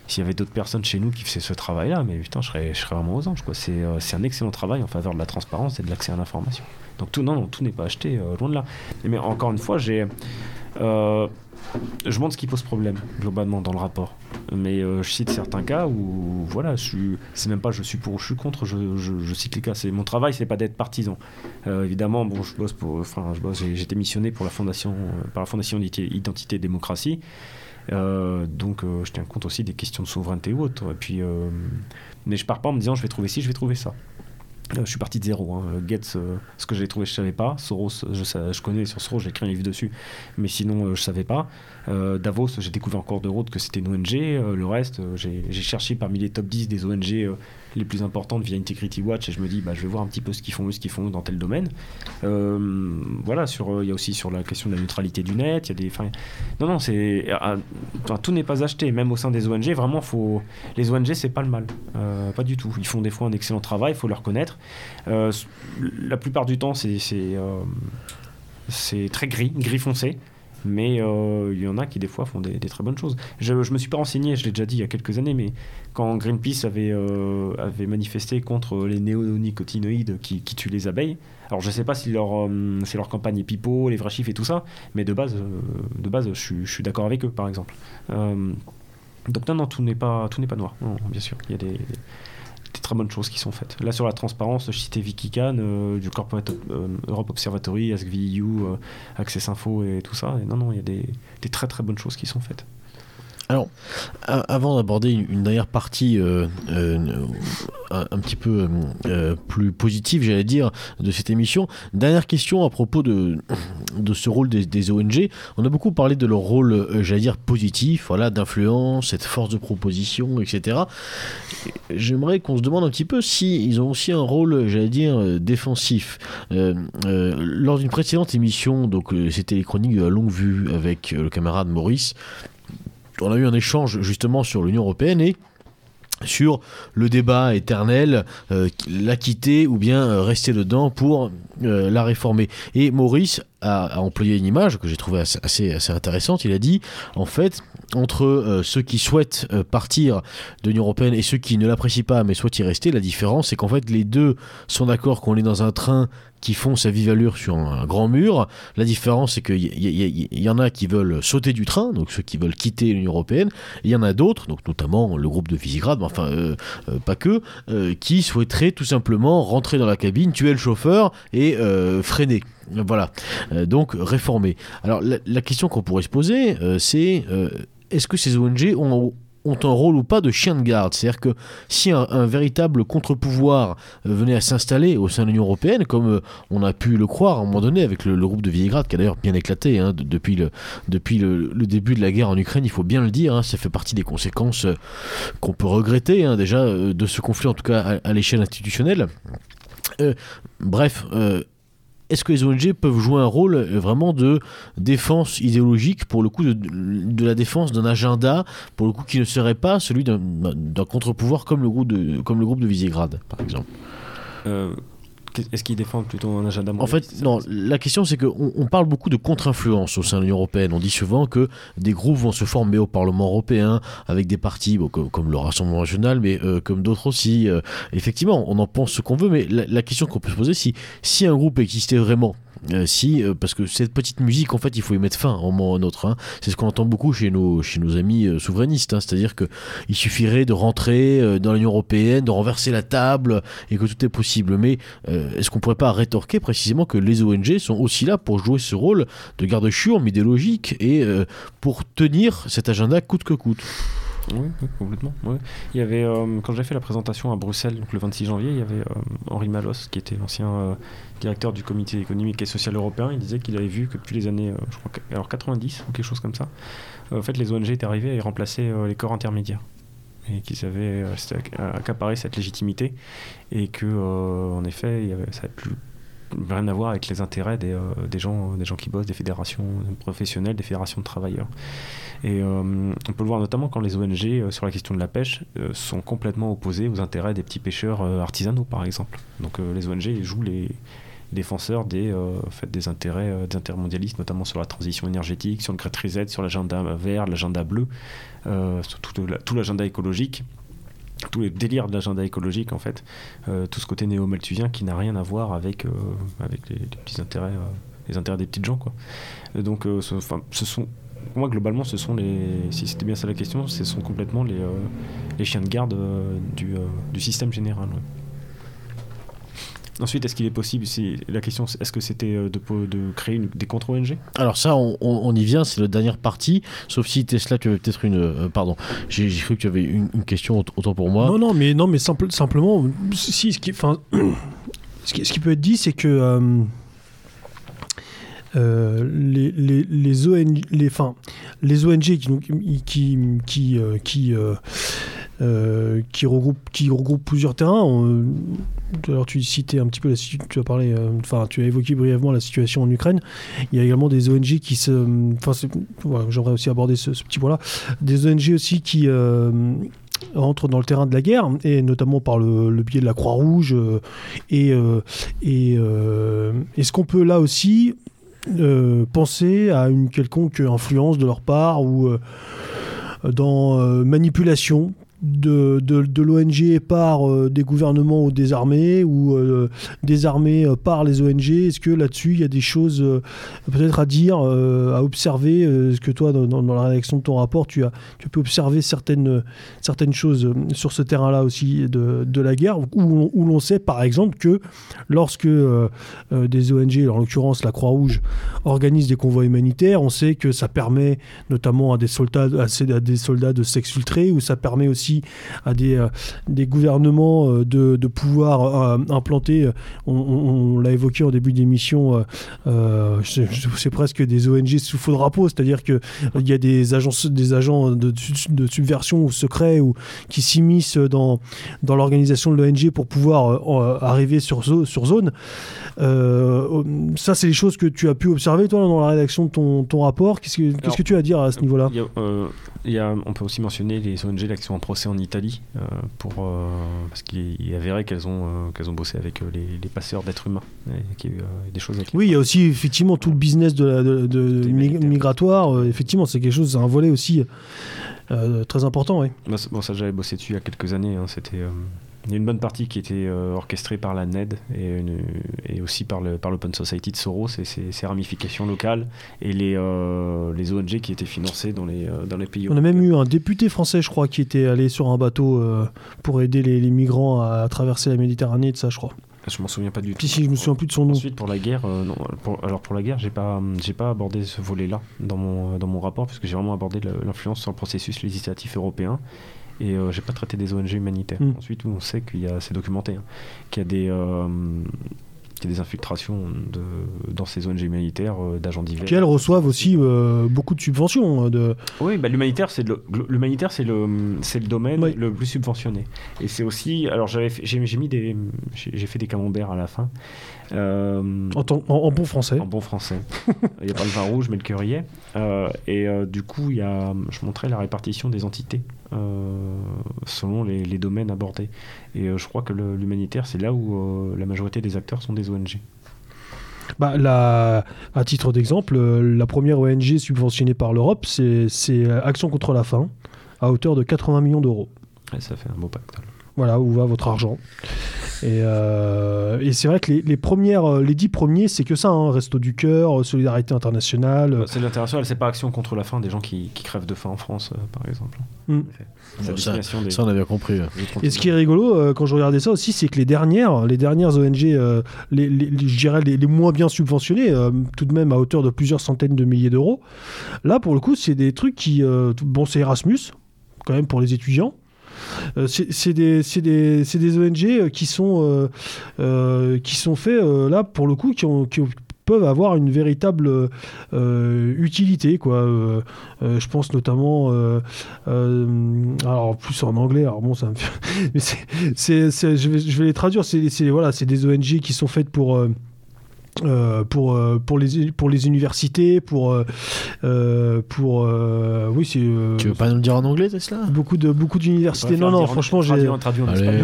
s'il y avait d'autres personnes chez nous qui faisaient ce travail-là, mais putain, je serais, je serais vraiment aux anges. Quoi. C'est, c'est un excellent travail en faveur de la transparence et de l'accès à l'information. Donc tout, non, non, tout n'est pas acheté, loin de là. Mais encore une fois, j'ai je montre ce qui pose problème globalement dans le rapport. Mais euh, je cite certains cas où voilà, je c'est même pas je suis pour ou je suis contre, je, cite les cas. C'est mon travail, c'est pas d'être partisan. Euh, évidemment, bon, je bosse pour, enfin, je bosse, j'ai, été missionné pour la fondation, euh, par la fondation Identité et Démocratie. donc je tiens compte aussi des questions de souveraineté ou autre. Et puis, mais je pars pas en me disant je vais trouver ci, je vais trouver ça. Je suis parti de zéro. Hein. Gates, ce que j'ai trouvé, je savais pas. Soros, je, je connais sur Soros, j'ai écrit un livre dessus, mais sinon, je savais pas. Euh, Davos, j'ai découvert encore de route que c'était une ONG. Euh, le reste, euh, j'ai cherché parmi les top 10 des ONG les plus importantes via Integrity Watch et je me dis, bah, je vais voir un petit peu ce qu'ils font, ce qu'ils font dans tel domaine. voilà, il y a aussi sur la question de la neutralité du net. Il y a des, non, non, c'est, tout n'est pas acheté, même au sein des ONG. Vraiment, faut, les ONG, c'est pas le mal, pas du tout. Ils font des fois un excellent travail, il faut le reconnaître. la plupart du temps, c'est C'est très gris, gris foncé. Mais euh, il y en a qui, des fois, font des, très bonnes choses. Je, je me suis pas renseigné, je l'ai déjà dit il y a quelques années, mais quand Greenpeace avait, euh, avait manifesté contre les néonicotinoïdes qui, qui tuent les abeilles, alors je sais pas si leur, euh, leur campagne pipeau, les vrais chiffres et tout ça, mais de base, de base je, suis d'accord avec eux, par exemple. donc non, non, tout n'est pas, tout pas noir, bien sûr. Il y a des très bonnes choses qui sont faites. Là, sur la transparence, je citais Vicky euh, du Corporate euh, Europe Observatory, AskVU, euh, Access Info et tout ça. Et non, non, il y a des, des très très bonnes choses qui sont faites. Alors, avant d'aborder une, dernière partie euh, euh, un, petit peu euh, plus positive, j'allais dire, de cette émission, dernière question à propos de, de ce rôle des, ONG. On a beaucoup parlé de leur rôle, j'allais dire, positif, voilà, d'influence, cette force de proposition, etc. J'aimerais qu'on se demande un petit peu si ils ont aussi un rôle, j'allais dire, défensif. lors d'une précédente émission, donc c'était les chroniques de la longue vue avec le camarade Maurice, on a eu un échange justement sur l'Union européenne et sur le débat éternel, euh, la quitter ou bien euh, rester dedans pour euh, la réformer. Et Maurice a, employé une image que j'ai trouvée assez, assez, intéressante. Il a dit, en fait, entre ceux qui souhaitent partir de l'Union européenne et ceux qui ne l'apprécient pas mais souhaitent y rester, la différence, c'est qu'en fait, les deux sont d'accord qu'on est dans un train qui font sa vive allure sur un, grand mur. La différence, c'est qu'il y, en a qui veulent sauter du train, donc ceux qui veulent quitter l'Union Européenne. Il y en a d'autres, donc notamment le groupe de Visegrad, mais enfin euh, euh, pas que, euh, qui souhaiteraient tout simplement rentrer dans la cabine, tuer le chauffeur et freiner. Voilà, donc réformer. Alors la, question qu'on pourrait se poser, c'est est-ce que ces ONG ont ont un rôle ou pas de chien de garde? C'est-à-dire que si un, véritable contre-pouvoir euh, venait à s'installer au sein de l'Union européenne, comme euh, on a pu le croire à un moment donné avec le, groupe de Visegrad, qui a d'ailleurs bien éclaté hein, depuis, le, depuis le, début de la guerre en Ukraine, il faut bien le dire, hein, ça fait partie des conséquences euh, qu'on peut regretter hein, déjà de ce conflit, en tout cas à, l'échelle institutionnelle. Bref, est-ce que les ONG peuvent jouer un rôle euh, vraiment de défense idéologique, pour le coup de, la défense d'un agenda, pour le coup qui ne serait pas celui d'un contre-pouvoir comme le groupe de, Visegrad, par exemple? Euh, est-ce qu'ils défendent plutôt un agenda En fait, non. La question, c'est qu'on on parle beaucoup de contre-influence au sein de l'Union européenne. On dit souvent que des groupes vont se former au Parlement européen avec des partis comme, le Rassemblement national, mais euh, comme d'autres aussi. Euh, effectivement, on en pense ce qu'on veut, mais la, la question qu'on peut se poser, si, si un groupe existait vraiment, euh, si, euh, parce que cette petite musique, en fait, il faut y mettre fin au moment ou un autre. Hein. C'est ce qu'on entend beaucoup chez nos, chez nos amis euh, souverainistes. Hein. C'est-à-dire qu'il suffirait de rentrer dans l'Union Européenne, de renverser la table et que tout est possible. Mais est-ce qu'on pourrait pas rétorquer précisément que les ONG sont aussi là pour jouer ce rôle de garde-chiourme idéologique et pour tenir cet agenda coûte que coûte? Oui, complètement. Il y avait, quand j'ai fait la présentation à Bruxelles, donc le 26 janvier, il y avait Henri Malos, qui était l'ancien directeur du comité économique et social européen, il disait qu'il avait vu que depuis les années euh, alors 90 ou quelque chose comme ça, euh, en fait, les ONG étaient arrivées et remplaçaient euh, les corps intermédiaires. Et qu'ils avaient accaparé cette légitimité. Et que en effet il y avait, plus rien à voir avec les intérêts des, des, gens, des gens qui bossent, des fédérations professionnelles, des fédérations de travailleurs. Et on peut le voir notamment quand les ONG sur la question de la pêche sont complètement opposées aux intérêts des petits pêcheurs artisanaux, par exemple. Donc les ONG jouent les, défenseurs des, euh, des intérêts euh, des intermondialistes, notamment sur la transition énergétique, sur le Great Reset, sur l'agenda vert, l'agenda bleu, euh, sur tout, l'agenda écologique tous les délires de l'agenda écologique en fait, tout ce côté néo-malthusien qui n'a rien à voir avec, avec les, petits intérêts, les intérêts des petites gens quoi. donc ce, ce, sont, moi globalement ce sont les, si c'était bien ça la question, ce sont complètement les, chiens de garde du, système général. Ensuite, est-ce qu'il est possible, la question, est-ce que c'était euh, de, de, créer des contre-ONG Alors ça, on, y vient, c'est la dernière partie, sauf si Tesla, tu avais peut-être une... Euh, pardon, j'ai cru que tu avais une, question, autant pour moi. Non, non, mais, non, mais simplement, si, ce qui, enfin, ce, qui, ce qui peut être dit, c'est que... Euh, les, les, les, ONG, les, ONG qui, qui, qui, qui euh, qui, regroupe, qui regroupe plusieurs terrains. Alors tu citais un petit peu la tu as parlé, euh, enfin tu as évoqué brièvement la situation en Ukraine. Il y a également des ONG qui se, enfin j'aimerais aussi aborder ce, petit point-là, des ONG aussi qui euh, entrent dans le terrain de la guerre, et notamment par le, biais de la Croix-Rouge. et et est-ce qu'on peut là aussi euh, penser à une quelconque influence de leur part ou euh, dans euh, manipulation de, de, l'ONG par euh, des gouvernements ou des armées ou euh, des armées euh, par les ONG Est-ce que là-dessus il y a des choses peut-être à dire, à observer Est-ce que toi, dans, la rédaction de ton rapport, tu as tu peux observer certaines, certaines choses sur ce terrain-là aussi de, de la guerre, où, on- où l'on sait par exemple que lorsque des ONG, en l'occurrence la Croix-Rouge, organisent des convois humanitaires, on sait que ça permet notamment à des soldats, à des soldats de s'exfiltrer, ou ça permet aussi à des, euh, des gouvernements euh, de, de pouvoir euh, implanter, on, on- on l'a évoqué en début d'émission, c'est presque des ONG sous faux drapeau, c'est-à-dire que il y a des agents, des agents de, de subversion ou secrets ou qui s'immiscent dans, dans l'organisation de l'ONG pour pouvoir euh, arriver sur, zo- sur zone. Euh, ça, c'est les choses que tu as pu observer, toi, dans la rédaction de ton, ton rapport. Qu'est-ce que, qu'est-ce Alors, que tu as à dire à ce niveau-là? euh, il y a- on peut aussi mentionner les ONG là, qui sont en procès en Italie, euh, pour, euh, parce qu'il est avéré qu'elles ont, euh, qu'elles ont bossé avec les, les passeurs d'êtres humains, et qu'il y a eu des choses avec Oui, il y a aussi effectivement tout le business de, la- migratoire. effectivement, c'est quelque chose, c'est un volet aussi très important. Oui. Bon, ça, j'avais bossé dessus il y a quelques années. hein, C'était il y a une bonne partie qui était euh, orchestrée par la NED et, une- et aussi par l'Open Society de Soros et ses, ses ramifications locales et les, euh, les ONG qui étaient financées dans les, euh, dans les pays. On a même eu un député français, je crois, qui était allé sur un bateau euh, pour aider les, les migrants à, traverser la Méditerranée, de ça, je crois. Je m'en souviens pas du tout. Si, si, je me souviens plus de son nom. Ensuite, pour la guerre, non, pour- alors pour la guerre, j'ai pas, j'ai pas abordé ce volet-là dans mon, dans mon rapport, puisque j'ai vraiment abordé l'influence sur le processus législatif européen. Et euh, j'ai pas traité des ONG humanitaires. Mm. Ensuite, on sait qu'il y a, c'est documenté, hein, qu'il y a des, euh, qu'il y a des infiltrations de, dans ces ONG humanitaires euh, d'agents divers. Qui, elles, reçoivent aussi euh, beaucoup de subventions. euh, De... Oui, bah, l'humanitaire, c'est le, l'humanitaire, c'est le, c'est le domaine Oui. le plus subventionné. Et c'est aussi, alors j'avais, fait- j'ai, j'ai mis des, j'ai, j'ai fait des camemberts à la fin. Euh, En, temps- en- en bon français. en bon français. Il n'y a pas le vin rouge, mais le currier. Euh, et euh, du coup, il y a, je montrais la répartition des entités selon les, les domaines abordés. Et je crois que l'humanitaire, c'est là où la majorité des acteurs sont des ONG. Bah, la- à titre d'exemple, la première ONG subventionnée par l'Europe, c'est Action contre la faim, à hauteur de 80 millions d'euros. Et ça fait un beau pactole. Voilà où va votre argent. Et, euh, et c'est vrai que les, les premières, euh, les dix premiers, c'est que ça, hein, Resto du Cœur, euh, Solidarité Internationale. Bah, C'est l'international, c'est pas action contre la faim des gens qui, qui crèvent de faim en France, euh, par exemple. Mm. Ça- des- on a bien compris. Et ce qui est rigolo, euh, quand je regardais ça aussi, c'est que les dernières, les dernières ONG, euh, les, les- les- je dirais les, les moins bien subventionnées, euh, tout de même à hauteur de plusieurs centaines de milliers d'euros, là, pour le coup, c'est des trucs qui... euh, bon, c'est Erasmus, quand même, pour les étudiants. Euh, c'est des, des, des ONG euh, qui sont, euh, qui sont faits, là, pour le coup, qui, ont, qui peuvent avoir une véritable utilité, quoi. Je pense notamment... alors, plus en anglais, alors bon, ça me fait... C'est, je, vais, je vais les traduire. C'est, voilà, c'est des ONG qui sont faites pour. Euh, euh, pour, euh, pour, les, pour les universités, pour. euh, euh, pour euh, oui, c'est. euh, Tu veux pas nous le dire en anglais, Tesla? beaucoup, de, beaucoup d'universités. Non, non, franchement, j'ai. Non,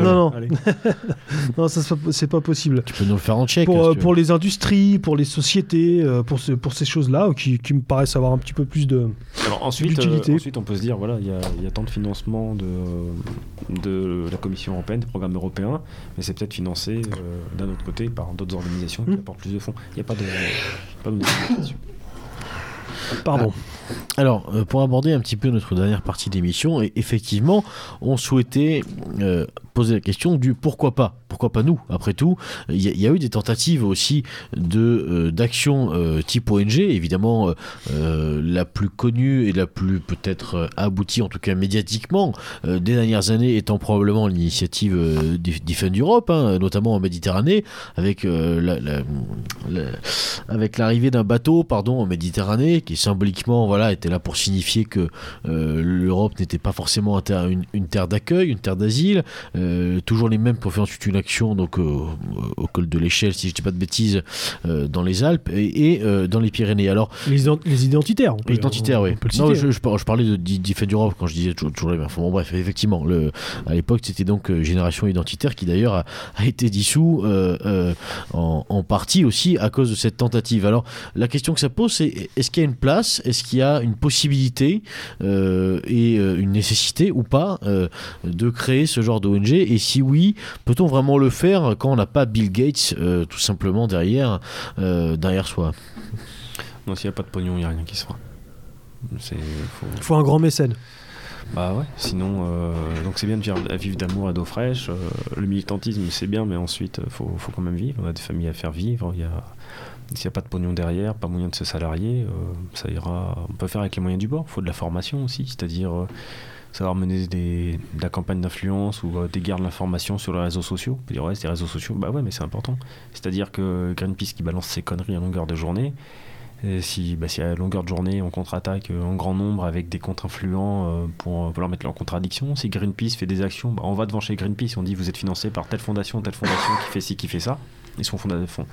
non. Non, ça, c'est pas, possible. Tu peux nous le faire en tchèque. Pour, si pour les industries, pour les sociétés, pour, ce- pour ces choses-là, qui, qui me paraissent avoir un petit peu plus de. Alors ensuite, D'utilité. euh, ensuite, on peut se dire, voilà, il y a, il y a tant de financement de, de la Commission européenne, des programmes européens, mais c'est peut-être financé euh, d'un autre côté par d'autres organisations qui Mm. apportent plus de fonds. Il n'y a pas de... Pardon. Alors, euh, pour aborder un petit peu notre dernière partie d'émission, effectivement, on souhaitait euh, poser la question du pourquoi pas Pourquoi pas nous Après tout, il y, a- eu des tentatives aussi de euh, d'action euh, type ONG. Évidemment, euh, la plus connue et la plus peut-être aboutie, en tout cas médiatiquement, des dernières années, étant probablement l'initiative Def- Defend Europe, hein, notamment en Méditerranée, avec la- avec l'arrivée d'un bateau, pardon, en Méditerranée, qui symboliquement, voilà, était là pour signifier que l'Europe n'était pas forcément une, terre d'accueil, une terre d'asile. Toujours les mêmes pour faire ensuite une, ac- action donc au col de l'échelle, si je ne dis pas de bêtises, dans les Alpes et, dans les Pyrénées. Alors les, les identitaires. les identitaires, oui. Non, je, je, parlais de d'Ifed d'Europe quand je disais toujours, toujours les mêmes. bon, bref, effectivement, le, à l'époque, c'était donc Génération Identitaire qui d'ailleurs a, a, été dissous en, en, partie aussi à cause de cette tentative. Alors la question que ça pose, c'est est-ce qu'il y a une place, est-ce qu'il y a une possibilité et une nécessité ou pas de créer ce genre d'ONG Et si oui, peut-on vraiment le faire quand on n'a pas Bill Gates euh, tout simplement derrière, euh, derrière soi? Non, s'il n'y a pas de pognon, il n'y a rien qui se fera. Il faut... un grand mécène. Bah ouais, sinon, euh, donc c'est bien de vivre, d'amour et d'eau fraîche. le militantisme, c'est bien, mais ensuite, il faut, faut, quand même vivre. On a des familles à faire vivre. Il y a, s'il n'y a pas de pognon derrière, pas moyen de se salarier, ça ira. On peut faire avec les moyens du bord. Il faut de la formation aussi, c'est-à-dire savoir mener des, de la campagne d'influence ou euh, des guerres de l'information sur les réseaux sociaux. On peut dire, ouais, c'est des réseaux sociaux. Bah ouais, mais c'est important. C'est-à-dire que Greenpeace qui balance ses conneries à longueur de journée, si, bah, si à longueur de journée on contre-attaque euh, en grand nombre avec des contre-influents euh, pour, pour, leur mettre en contradiction, si Greenpeace fait des actions, bah, on va devant chez Greenpeace, on dit vous êtes financé par telle fondation, telle fondation qui fait ci, qui fait ça. Sont fondés fonds.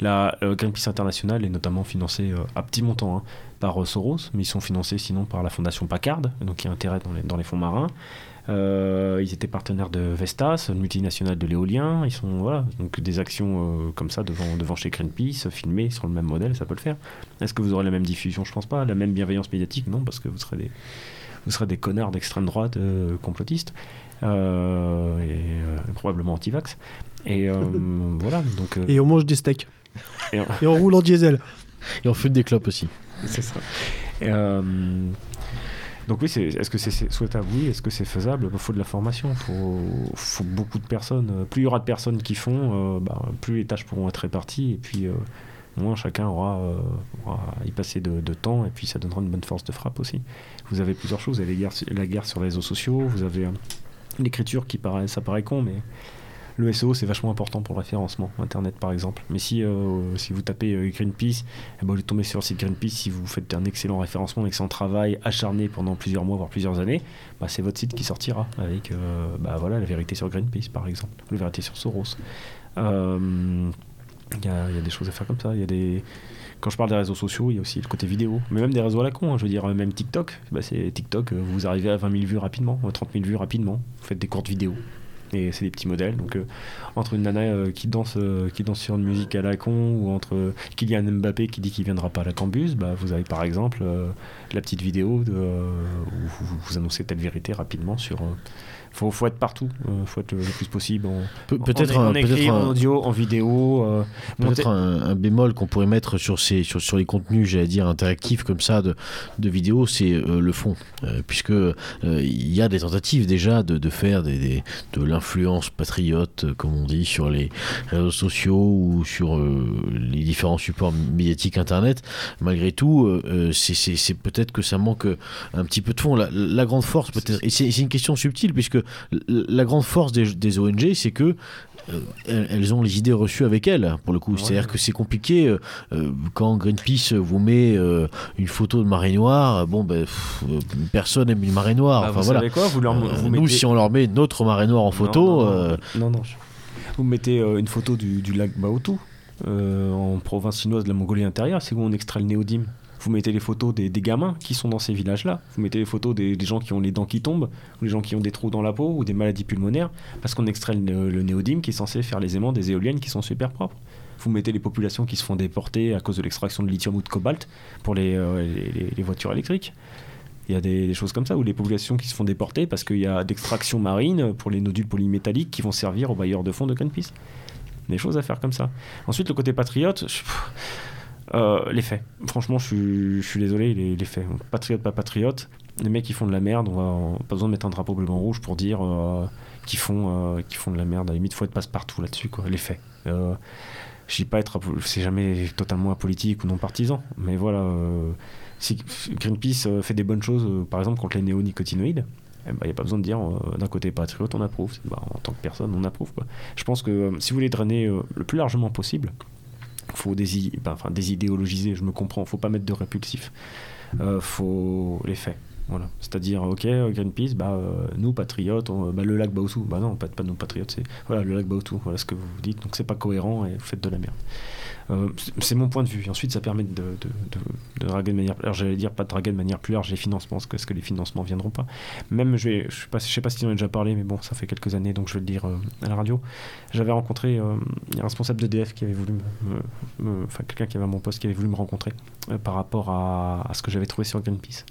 La Greenpeace International est notamment financée à petit montant hein, par euh, Soros, mais ils sont financés sinon par la fondation Packard, donc qui a intérêt dans les, fonds marins. Euh, ils étaient partenaires de Vestas, une multinationale de l'éolien. Ils sont voilà, donc des actions euh, comme ça devant, chez Greenpeace, filmées sur le même modèle, ça peut le faire. Est-ce que vous aurez la même diffusion? Je pense pas. La même bienveillance médiatique? Non, parce que vous serez des, vous serez des connards d'extrême droite complotistes et probablement anti-vax. Et voilà. Donc, et on mange des steaks. Et on... et on roule en diesel. Et on fume des clopes aussi. c'est ça. Euh, donc oui, est-ce que c'est souhaitable? Oui. Est-ce que c'est faisable? Il faut de la formation. Il faut, beaucoup de personnes. Plus il y aura de personnes qui font, euh, bah, plus les tâches pourront être réparties. Et puis, euh, moins chacun aura, à y passer de, temps. Et puis, ça donnera une bonne force de frappe aussi. Vous avez plusieurs choses. Vous avez la guerre sur les réseaux sociaux. Vous avez l'écriture qui paraît, ça paraît con, mais le SEO c'est vachement important pour le référencement internet par exemple. Mais si, euh, si vous tapez euh, Greenpeace eh ben, vous tombez sur le site Greenpeace. Si vous faites un excellent référencement un excellent travail acharné pendant plusieurs mois voire plusieurs années bah, c'est votre site qui sortira avec euh, bah, voilà, la vérité sur Greenpeace par exemple. La vérité sur Soros. Il y, a, des choses à faire comme ça. Il y a des quand je parle des réseaux sociaux, il y a aussi le côté vidéo, mais même des réseaux à la con. Hein. je veux dire, même TikTok, bah, c'est TikTok, vous arrivez à 20 000 vues rapidement, 30 000 vues rapidement, vous faites des courtes vidéos et c'est des petits modèles. Donc euh, entre une nana euh, qui danse euh, qui danse sur une musique à la con ou entre Kylian Mbappé qui dit qu'il viendra pas à la Cambus, bah, vous avez par exemple la petite vidéo où vous, vous annoncez telle vérité rapidement sur faut, faut être partout, il faut être le, plus possible. peut-être en, en, audio, en vidéo. peut-être un, bémol qu'on pourrait mettre sur, ces, sur, sur les contenus, j'allais dire, interactifs comme ça de, de vidéos, c'est le fond. puisque il y a des tentatives déjà de, de faire des, des, de l'influence patriote, euh, comme on dit, sur les réseaux sociaux ou sur euh, les différents supports médiatiques Internet, malgré tout, euh, c'est peut-être que ça manque un petit peu de fond. La, grande force, peut-être, et c'est une question subtile, puisque la grande force des, ONG, c'est que elles ont les idées reçues avec elles, pour le coup. C'est-à-dire que c'est compliqué quand Greenpeace vous met une photo de marée noire. Bon, ben, personne n'aime une marée noire. Bah, enfin, voilà. Quoi vous leur, Nous, si on leur met notre marée noire en photo. Euh, non, non. Vous mettez euh, une photo du, lac Baotou, euh, en province chinoise de la Mongolie intérieure, c'est où on extrait le néodyme? Vous mettez les photos des, gamins qui sont dans ces villages-là. Vous mettez les photos des, gens qui ont les dents qui tombent, ou les gens qui ont des trous dans la peau, ou des maladies pulmonaires, parce qu'on extrait le, néodyme qui est censé faire les aimants des éoliennes qui sont super propres. Vous mettez les populations qui se font déporter à cause de l'extraction de lithium ou de cobalt pour les voitures électriques. Il y a des, choses comme ça, où les populations qui se font déporter parce qu'il y a d'extraction marine pour les nodules polymétalliques qui vont servir aux bailleurs de fonds de Greenpeace. Des choses à faire comme ça. Ensuite, le côté patriote, euh, les faits. Franchement, je suis, désolé, les, faits. Patriote, pas patriote. Les mecs qui font de la merde, on va pas besoin de mettre un drapeau bleu rouge pour dire euh, qu'ils font, euh, font de la merde. À la limite, faut être passe-partout là-dessus, quoi. Les faits. Euh, je dis pas être, c'est jamais totalement apolitique ou non partisan, mais voilà si Greenpeace euh, fait des bonnes choses, euh, par exemple contre les néonicotinoïdes, il eh n'y ben, a pas besoin de dire euh, d'un côté patriote, on approuve. Bah, en tant que personne, on approuve. Je pense que si vous voulez drainer le plus largement possible, faut des, enfin, désidéologiser, je me comprends, faut pas mettre de répulsif. faut les faits. Voilà. C'est-à-dire, ok, Greenpeace, bah, nous, patriotes, bah, le lac Baotou. Bah non, pas, pas patriotes, c'est voilà, le lac Baotou. Voilà ce que vous dites. Donc c'est pas cohérent et vous faites de la merde. Euh, c'est mon point de vue. Ensuite, ça permet de, draguer de manière. Alors, j'allais dire pas de draguer de manière plus large les financements, parce que, les financements viendront pas? Même, je vais, je sais pas, je si en as déjà parlé, mais bon, ça fait quelques années, donc je vais le dire euh, à la radio. J'avais rencontré euh, un responsable d'EDF qui avait voulu me, enfin quelqu'un qui avait mon poste qui avait voulu me rencontrer par rapport à, à ce que j'avais trouvé sur Greenpeace.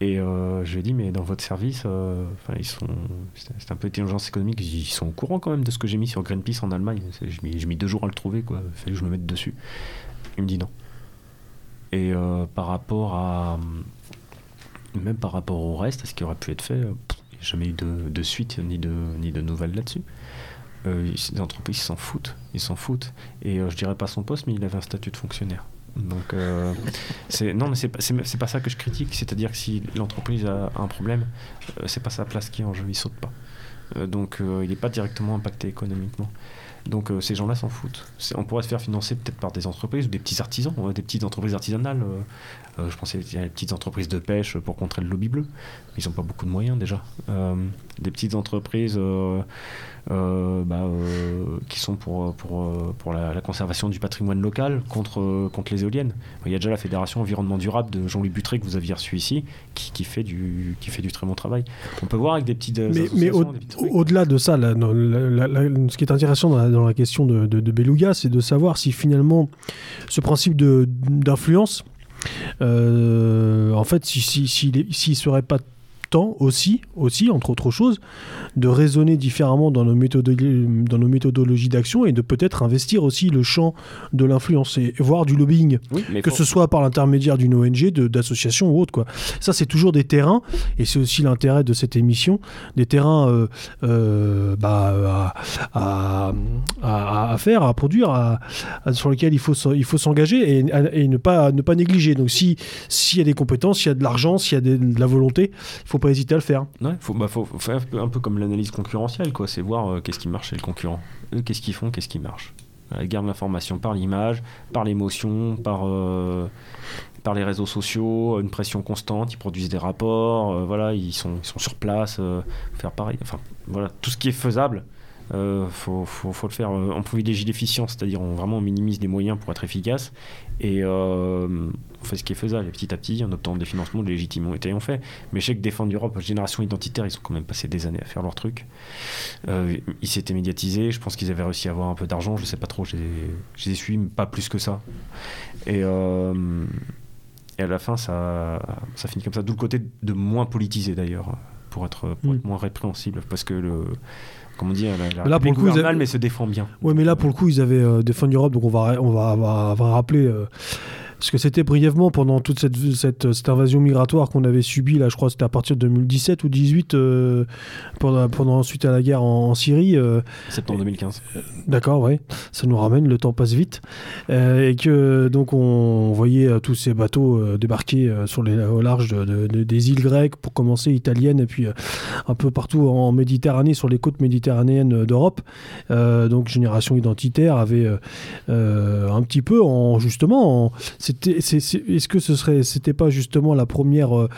Et euh, je lui ai dit, mais dans votre service, euh, c'est un peu d'intelligence économique, ils sont au courant quand même de ce que j'ai mis sur Greenpeace en Allemagne. J'ai mis, mis, deux jours à le trouver, quoi. Il fallait que je me mette dessus. Il me dit non. Et euh, par rapport à. Même par rapport au reste, à ce qui aurait pu être fait, il n'y a jamais eu de, de, suite ni de, ni de nouvelles là-dessus. les entreprises s'en foutent, ils s'en foutent. Et je dirais pas son poste, mais il avait un statut de fonctionnaire. Donc, euh, c'est non, mais c'est pas, pas ça que je critique. C'est-à-dire que si l'entreprise a un problème, euh, c'est pas sa place qui est en jeu, il saute pas. Euh, donc, il n'est pas directement impacté économiquement. Donc ces gens-là s'en foutent. On pourrait se faire financer peut-être par des entreprises ou des petits artisans, des petites entreprises artisanales. je pensais a des petites entreprises de pêche pour contrer le lobby bleu. Ils n'ont pas beaucoup de moyens déjà. des petites entreprises euh, bah, euh, qui sont pour, pour, euh, pour la, conservation du patrimoine local contre, contre les éoliennes. Il y a déjà la Fédération Environnement Durable de Jean-Louis Butré que vous aviez reçu ici, qui, qui, fait du, qui fait du très bon travail. On peut voir avec des petites. Mais, mais au-delà de ça, ce qui est intéressant dans la, question de, de, Beluga, c'est de savoir si finalement ce principe d'influence, en fait, s'il si, si, si, serait pas temps aussi, aussi, entre autres choses, de raisonner différemment dans nos, dans nos méthodologies d'action et de peut-être investir aussi le champ de l'influence et voir du lobbying, que ce soit par l'intermédiaire d'une ONG, d'associations ou autre. Quoi. Ça, c'est toujours des terrains, et c'est aussi l'intérêt de cette émission, des terrains euh, euh, bah, à, à, à, faire, à produire, à, sur lesquels il faut, il faut s'engager et, et, ne, pas, ne pas négliger. Donc s'il y a des compétences, s'il y a de l'argent, s'il y a de la volonté, il faut pas hésiter à le faire. Faut, bah, faut, faire un peu comme l'analyse concurrentielle, quoi. C'est voir euh, qu'est-ce qui marche chez le concurrent. Eux, qu'est-ce qu'ils font, qu'est-ce qui marche. Ils gardent l'information par l'image, par l'émotion, par, euh, par les réseaux sociaux, une pression constante, ils produisent des rapports, euh, voilà, ils sont, ils sont sur place, faire pareil. Enfin, voilà, tout ce qui est faisable, il faut, faut, faut, le faire. on privilégie l'efficience, c'est-à-dire on vraiment minimise les moyens pour être efficace et on fait ce qui est faisable. Et petit à petit, en obtenant des financements, de légitimité, on fait. Mais je sais que Défendre l'Europe, Génération Identitaire, ils ont quand même passé des années à faire leur truc. Euh, ils s'étaient médiatisés. Je pense qu'ils avaient réussi à avoir un peu d'argent. Je sais pas trop. Je les ai suivis, mais pas plus que ça. Et, euh, et à la fin, ça, ça finit comme ça. D'où le côté de moins politiser d'ailleurs, pour être, pour mm. être moins répréhensible. Parce que le comment dire, la, là, pour le coup, mal, mais se défend bien. Ouais, mais là, pour le coup, ils avaient euh, Défendre l'Europe, donc on va, on va, on va, rappeler. Parce que c'était brièvement pendant toute cette, cette, cette invasion migratoire qu'on avait subie, là, je crois que c'était à partir de 2017 ou 2018, euh, pendant, pendant, suite à la guerre en, Syrie. Euh, Septembre 2015. Euh, d'accord, ouais. Ça nous ramène, le temps passe vite. et que donc on voyait tous ces bateaux débarquer sur les, au large de, des îles grecques, pour commencer italiennes, et puis un peu partout en Méditerranée, sur les côtes méditerranéennes d'Europe. donc Génération Identitaire avait un petit peu, en, justement, en, est-ce que ce serait, c'était pas justement la première, euh,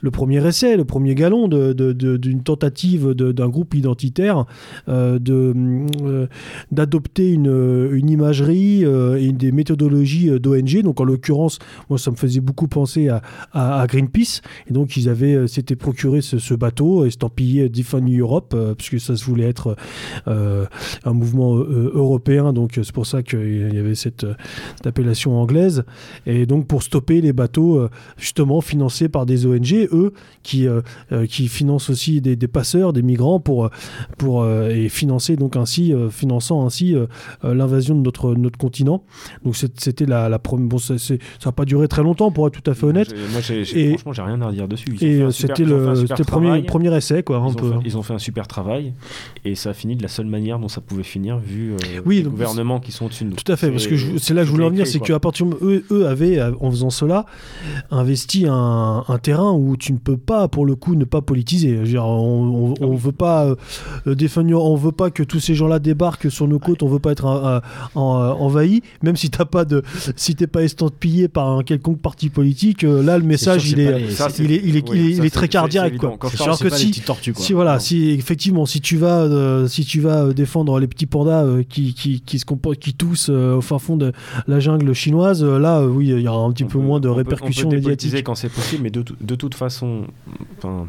le premier essai, le premier galon d'une tentative d'un groupe identitaire euh, de euh, d'adopter une, une, imagerie et des méthodologies d'ONG. Donc en l'occurrence, moi ça me faisait beaucoup penser à, à, Greenpeace. Et donc ils avaient, s'étaient procuré ce, bateau estampillé Defend Europe, puisque ça se voulait être un mouvement européen. Donc c'est pour ça qu'il y avait cette, cette appellation anglaise. Et donc pour stopper les bateaux euh, justement financés par des ONG, eux qui, euh, euh, qui financent aussi des, passeurs, des migrants pour, pour et financer donc ainsi finançant ainsi l'invasion de notre, notre continent. Donc c'était la, la première. Bon, ça n'a pas duré très longtemps pour être tout à fait honnête. Moi, et, franchement, j'ai rien à dire dessus. et c'était le, premier, premier essai quoi. Ils, un peu. Fait, ils ont fait un super travail et ça a fini de la seule manière dont ça pouvait finir vu oui, les gouvernements qui sont au-dessus de nous. Tout à fait, parce que c'est là que je voulais en venir, c'est qu'à partir eux, eux avait, euh, en faisant cela, investi un, un terrain où tu ne peux pas, pour le coup, ne pas politiser. Je veux dire, on, on, Ah on oui. veut pas euh, euh, définir, on veut pas que tous ces gens-là débarquent sur nos côtes, on veut pas être euh, en- euh, envahi, même si t'as pas de, si t'es pas estampillé par un quelconque parti politique. euh, là, le message, sûr, il est, pas les- Ça, c'est- il est, il est, oui, il ça, très cardiaque, quoi. Alors que si- tortues, quoi. Si voilà, Non. si effectivement, si tu vas, euh, si tu vas défendre les petits pandas euh, qui, qui, qui se qui toussent euh, au fin fond de la jungle chinoise, euh, là, euh, oui, il y aura un petit On peu peut- moins de on peut- répercussions on peut médiatiques. quand c'est possible, mais de, tout- de toute façon, enfin,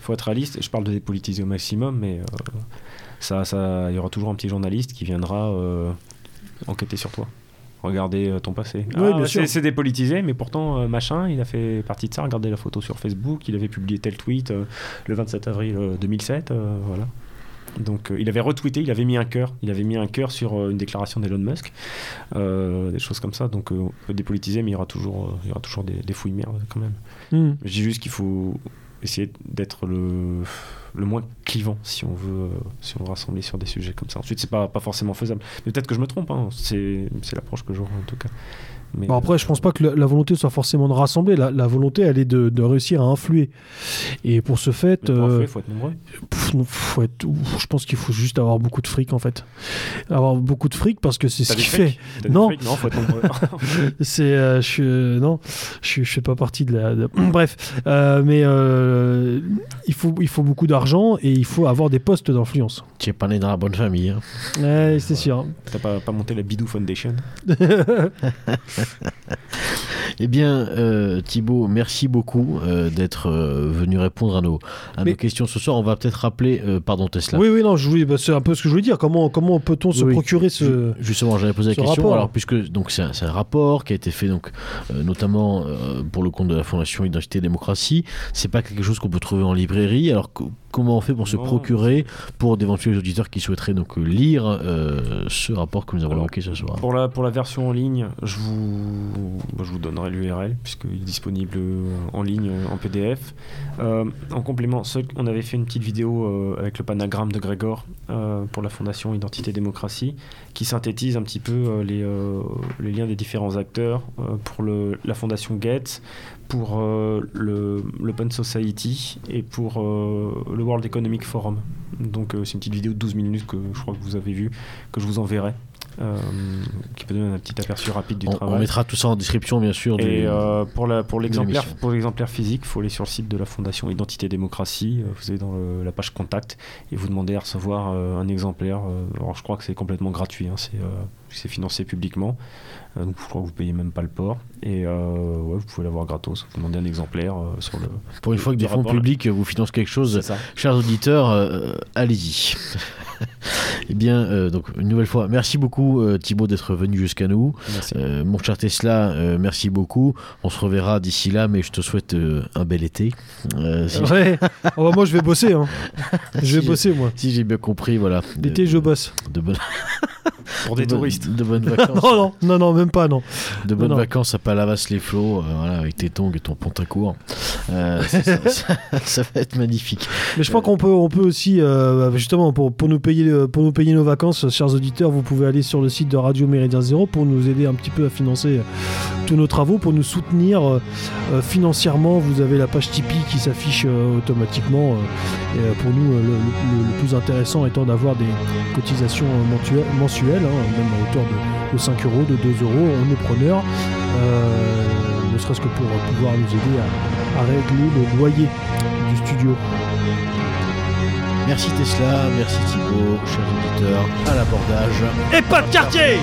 faut être réaliste. Je parle de dépolitiser au maximum, mais euh, ça, ça, il y aura toujours un petit journaliste qui viendra euh, enquêter sur toi. Regarder euh, ton passé. Ouais, sûr. c'est- dépolitisé, mais pourtant, machin, il a fait partie de ça. Regardez la photo sur Facebook, il avait publié tel tweet le 27 avril euh, 2007. euh, voilà. Donc, euh, il avait retweeté, il avait mis un cœur. Il avait mis un cœur sur euh, une déclaration d'Elon Musk. Euh, des choses comme ça. Donc, on peut dépolitiser, mais il y aura toujours, il y aura toujours des, des fouilles merdes quand même. Hmm. Je dis juste qu'il faut essayer d'être le, le moins clivant si on veut, si on veut rassembler sur des sujets comme ça. Ensuite, c'est pas, pas forcément faisable. Mais peut-être que je me trompe, hein. c'est c'est l'approche que j'aurai en tout cas. Mais, Bon, après, je pense pas que la, la volonté soit forcément de rassembler. La, la volonté, elle est de, de réussir à influer. Et pour ce fait, pour euh, influer, faut être nombreux. faut être- ouf, je pense qu'il faut juste avoir beaucoup de fric en fait. Avoir beaucoup de fric parce que c'est ce qui fait. Non. fric Non, faut être nombreux. C'est, euh, je euh, non, je, suis- je fais pas partie de la. de- Bref, euh, mais euh, il faut, il faut beaucoup d'argent et il faut avoir des postes d'influence. Tu es pas né dans la bonne famille. hein. Ouais, c'est sûr. T'as pas, pas monté la Bidou Foundation Eh bien, euh, Thibaut, merci beaucoup euh, d'être euh, venu répondre à nos, à nos questions ce soir. On va peut-être rappeler, pardon Tesla. Oui, oui, non, je voulais, bah, c'est un peu ce que je voulais dire. Comment, comment peut-on se Oui, procurer ce. Ju- Justement, j'avais posé la question. rapport. Alors, puisque donc c'est un, c'est un rapport qui a été fait donc notamment pour le compte de la Fondation Identité et Démocratie. C'est pas quelque chose qu'on peut trouver en librairie. Alors comment on fait pour se procurer pour d'éventuels auditeurs qui souhaiteraient donc lire euh, ce rapport que nous avons évoqué ce soir Pour la, pour la version en ligne, je vous, bah, je vous donnerai l'URL puisqu'il est disponible euh, en ligne euh, en PDF. Euh, en complément, on avait fait une petite vidéo avec le panagramme de Grégor pour la Fondation Identité Démocratie qui synthétise un petit peu les, les liens des différents acteurs pour le, la Fondation Gates, pour euh, l'Open Society et pour euh, le World Economic Forum. Donc euh, c'est une petite vidéo de 12 minutes que je crois que vous avez vue, que je vous enverrai. euh, qui peut donner un petit aperçu rapide du on, travail. on mettra tout ça en description, bien sûr. du- Et pour la- pour l'exemplaire l'émission. pour l'exemplaire physique, il faut aller sur le site de la Fondation Identité Démocratie. Vous allez dans le- la page contact et vous demandez à recevoir un exemplaire. alors je crois que c'est complètement gratuit, hein, c'est c'est financé publiquement. Donc je crois que vous payez même pas le port. Et euh, ouais, vous pouvez l'avoir gratos. Vous demandez un exemplaire euh, sur le. Pour une fois que des fonds publics vous financent quelque chose, chers auditeurs, euh, allez-y. eh bien, euh, donc une nouvelle fois, merci beaucoup euh, Thibaut d'être venu jusqu'à nous. Merci. Euh, mon cher Tesla, euh, merci beaucoup. On se reverra d'ici là, mais je te souhaite euh, un bel été. Euh, si Ouais. Oh, bah, moi, je vais bosser. hein. Je vais Si- bosser, moi. si j'ai bien compris, voilà. L'été, je bosse. De bonnes, Pour des de bonnes- touristes. De bonnes vacances. Non, non, non, non, même pas, non. De bonnes non. vacances à Palavas-les-Flots, euh, voilà, avec tes tongs et ton pantacourt. Euh, ça, ça- ça- va être magnifique. Mais je crois qu'on peut, on peut aussi, euh, justement, pour, pour, nous payer, euh, pour nous payer nos vacances, chers auditeurs, vous pouvez aller sur le site de Radio Méridien Zéro pour nous aider un petit peu à financer euh, tous nos travaux, pour nous soutenir euh, euh, financièrement. Vous avez la page Tipeee qui s'affiche euh, automatiquement. euh, et euh, pour nous, euh, le, le- le plus intéressant étant d'avoir des cotisations euh, mensuelles, hein, même à hauteur de, de 5 euros, de 2 euros. On est preneur, euh, ne serait-ce que pour euh, pouvoir nous aider à, à régler le loyer du studio. Merci Tesla, merci Thibaut, chers auditeurs, à l'abordage. Et pas de quartier